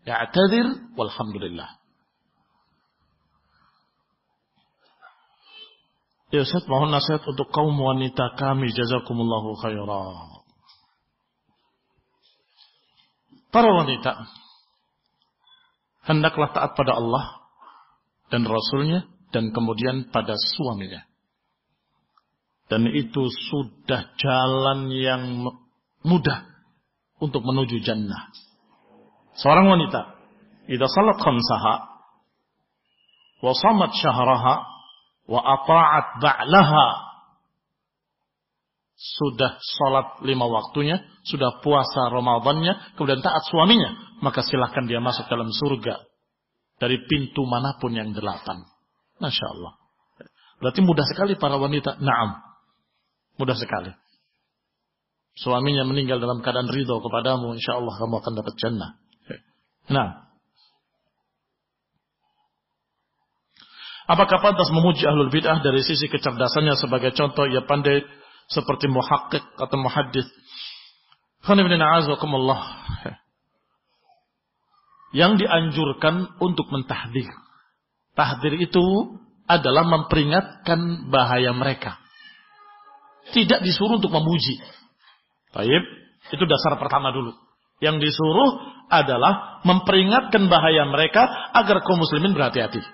Speaker 1: ya'tadir walhamdulillah. Ya Ustaz mohon nasihat untuk kaum wanita kami jazakumullahu khairan. Para wanita hendaklah taat pada Allah dan Rasulnya dan kemudian pada suaminya. Dan itu sudah jalan yang mudah untuk menuju jannah. Seorang wanita, idza salat khamsaha wa samat syahraha wa ata'at ba'laha sudah sholat lima waktunya, sudah puasa Ramadannya, kemudian taat suaminya, maka silahkan dia masuk dalam surga dari pintu mana pun yang delapan. Masya Allah. Berarti mudah sekali para wanita. Naam. Mudah sekali. Suaminya meninggal dalam keadaan ridho kepadamu, insya Allah kamu akan dapat jannah. Nah. Apakah pantas memuji ahlul bid'ah dari sisi kecerdasannya sebagai contoh ia pandai seperti muhakkik atau muhaddis? Yang dianjurkan untuk mentahdir. Tahdir itu adalah memperingatkan bahaya mereka. Tidak disuruh untuk memuji. Taib, itu dasar pertama dulu. Yang disuruh adalah memperingatkan bahaya mereka agar kaum muslimin berhati-hati.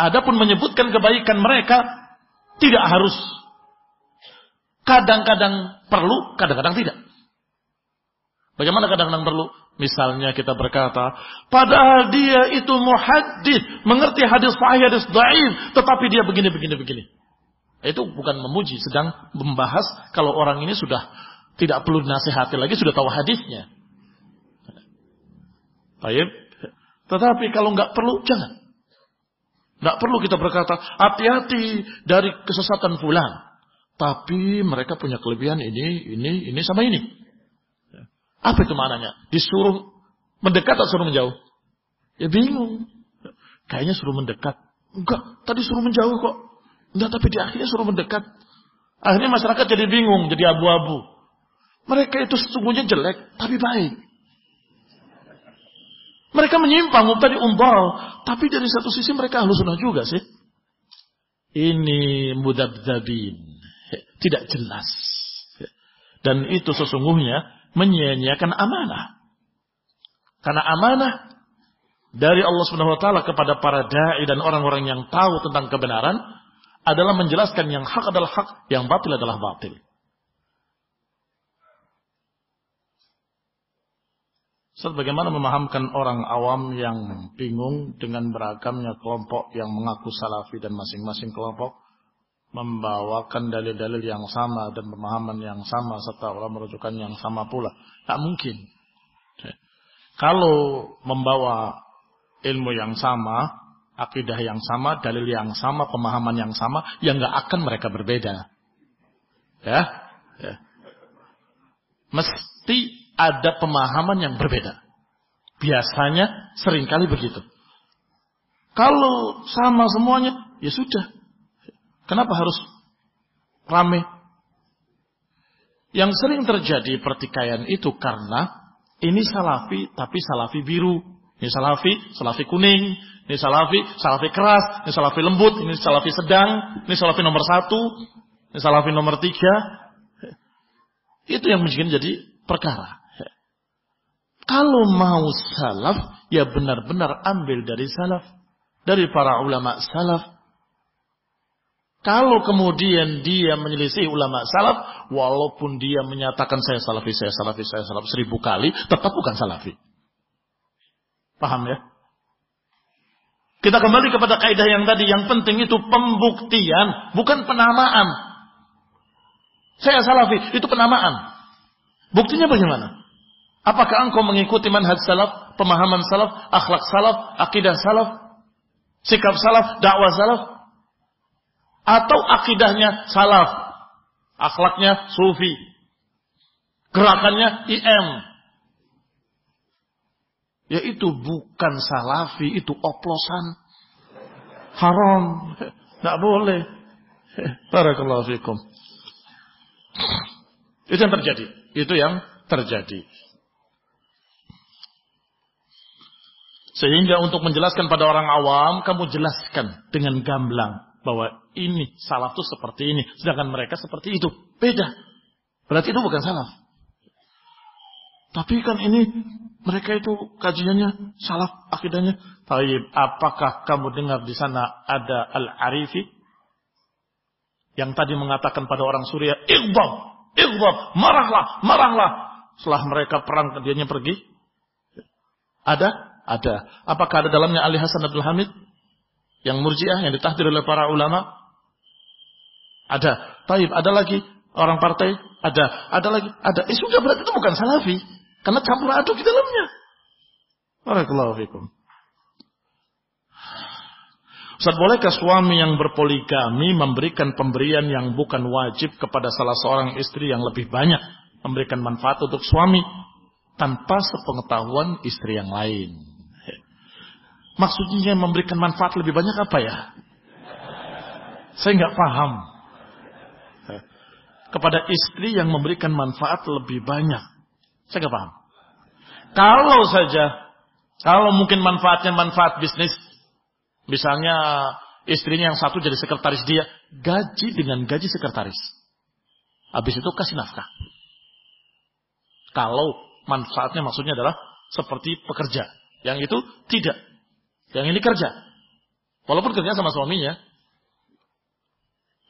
Speaker 1: Adapun menyebutkan kebaikan mereka tidak harus. Kadang-kadang perlu, kadang-kadang tidak. Bagaimana kadang-kadang perlu? Misalnya kita berkata, padahal dia itu muhaddis, mengerti hadis sahih, hadis dhaif, tetapi dia begini, begini, begini. Itu bukan memuji, sedang membahas kalau orang ini sudah tidak perlu nasihati lagi, sudah tahu hadisnya. Baik. Tetapi kalau nggak perlu, jangan. Nggak perlu kita berkata, hati-hati dari kesesatan fulan. Tapi mereka punya kelebihan ini, ini, ini sama ini. Apa itu maknanya? Disuruh mendekat atau suruh menjauh? Ya bingung. Kayaknya suruh mendekat. Enggak, tadi suruh menjauh kok. Enggak, tapi di akhirnya suruh mendekat. Akhirnya masyarakat jadi bingung, jadi abu-abu. Mereka itu sesungguhnya jelek, tapi baik. Mereka menyimpang, tadi umbal. Tapi dari satu sisi mereka halus sunnah juga sih. Ini mudabdabin. Tidak jelas. Dan itu sesungguhnya menyia-nyiakan amanah. Karena amanah dari Allah Subhanahu wa taala kepada para dai dan orang-orang yang tahu tentang kebenaran adalah menjelaskan yang hak adalah hak, yang batil adalah batil. Ustaz, bagaimana memahamkan orang awam yang bingung dengan beragamnya kelompok yang mengaku salafi dan masing-masing kelompok membawakan dalil-dalil yang sama dan pemahaman yang sama serta orang merujukan yang sama pula. Tak mungkin. Kalau membawa ilmu yang sama, akidah yang sama, dalil yang sama, pemahaman yang sama, yang nggak akan mereka berbeda. Ya, ya. Mesti ada pemahaman yang berbeda. Biasanya sering kali begitu. Kalau sama semuanya, ya sudah. Kenapa harus rame? Yang sering terjadi pertikaian itu karena ini salafi tapi salafi biru. Ini salafi, salafi kuning. Ini salafi, salafi keras. Ini salafi lembut. Ini salafi sedang. Ini salafi nomor satu. Ini salafi nomor tiga. Itu yang mungkin jadi perkara. Kalau mau salaf, ya benar-benar ambil dari salaf. Dari para ulama salaf. Kalau kemudian dia menyelisih ulama salaf, walaupun dia menyatakan saya salafi, saya salafi, saya salafi seribu kali, tetap bukan salafi. Paham ya? Kita kembali kepada kaidah yang tadi, yang penting itu pembuktian, bukan penamaan. Saya salafi, itu penamaan. Buktinya bagaimana? Apakah engkau mengikuti manhaj salaf, pemahaman salaf, akhlak salaf, akidah salaf, sikap salaf, dakwah salaf? atau akidahnya salaf, akhlaknya sufi, gerakannya IM. Yaitu bukan salafi, itu oplosan. Haram. Tidak boleh. Barakallahu fikum. Itu yang terjadi. Itu yang terjadi. Sehingga untuk menjelaskan pada orang awam, kamu jelaskan dengan gamblang bahwa ini salaf itu seperti ini, sedangkan mereka seperti itu. Beda. Berarti itu bukan salaf. Tapi kan ini mereka itu kajiannya salaf akidahnya. Taib, apakah kamu dengar di sana ada Al-Arifi yang tadi mengatakan pada orang Suriah, "Iqdam, Ighdab, marahlah, marahlah. Setelah mereka perang, dianya pergi. Ada? Ada. Apakah ada dalamnya Ali Hasan Abdul Hamid? Yang murjiah, yang ditahdir oleh para ulama? Ada. Taib, ada lagi. Orang partai? Ada. Ada lagi. Ada. Eh sudah berarti itu bukan salafi. Karena campur aduk di dalamnya. Barakallahu fikum. Ustaz, bolehkah suami yang berpoligami memberikan pemberian yang bukan wajib kepada salah seorang istri yang lebih banyak? Memberikan manfaat untuk suami tanpa sepengetahuan istri yang lain. Maksudnya memberikan manfaat lebih banyak apa ya? Saya nggak paham. Kepada istri yang memberikan manfaat lebih banyak. Saya nggak paham. Kalau saja, kalau mungkin manfaatnya manfaat bisnis, Misalnya istrinya yang satu jadi sekretaris dia, gaji dengan gaji sekretaris. Habis itu kasih nafkah. Kalau manfaatnya maksudnya adalah seperti pekerja. Yang itu tidak. Yang ini kerja. Walaupun kerja sama suaminya.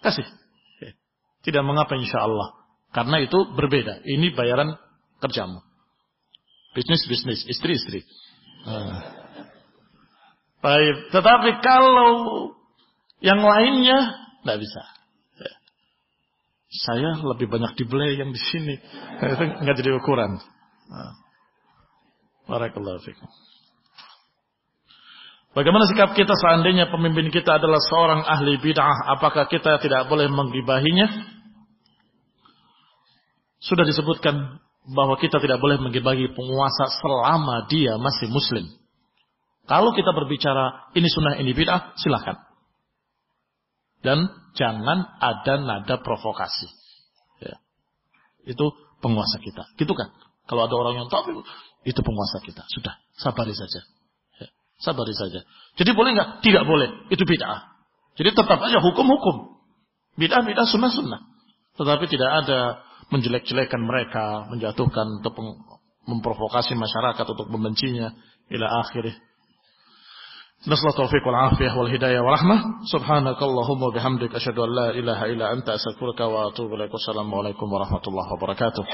Speaker 1: Kasih. Tidak mengapa insya Allah. Karena itu berbeda. Ini bayaran kerjamu. Bisnis-bisnis. Istri-istri. Nah. Baik, tetapi kalau yang lainnya tidak bisa. Saya lebih banyak dibeli yang di sini. Nggak jadi ukuran. Nah. Barakallahu fikum. Bagaimana sikap kita seandainya pemimpin kita adalah seorang ahli bid'ah? Apakah kita tidak boleh menggibahinya? Sudah disebutkan bahwa kita tidak boleh menggibahi penguasa selama dia masih muslim. Kalau kita berbicara ini sunnah ini bid'ah, silakan. Dan jangan ada nada provokasi. Ya. Itu penguasa kita. Gitu kan? Kalau ada orang yang tahu itu penguasa kita. Sudah, sabari saja. Sabari saja. Jadi boleh nggak? Tidak boleh. Itu bid'ah. Jadi tetap aja hukum-hukum. Bid'ah-bid'ah sunnah-sunnah. Tetapi tidak ada menjelek-jelekan mereka, menjatuhkan atau memprovokasi masyarakat untuk membencinya ila akhirnya. Nasla taufiq wal afiyah wal hidayah wal rahmah. Subhanakallahumma bihamdik asyadu an la ilaha ila anta astaghfiruka wa atubu alaikum. Wassalamu warahmatullahi wabarakatuh.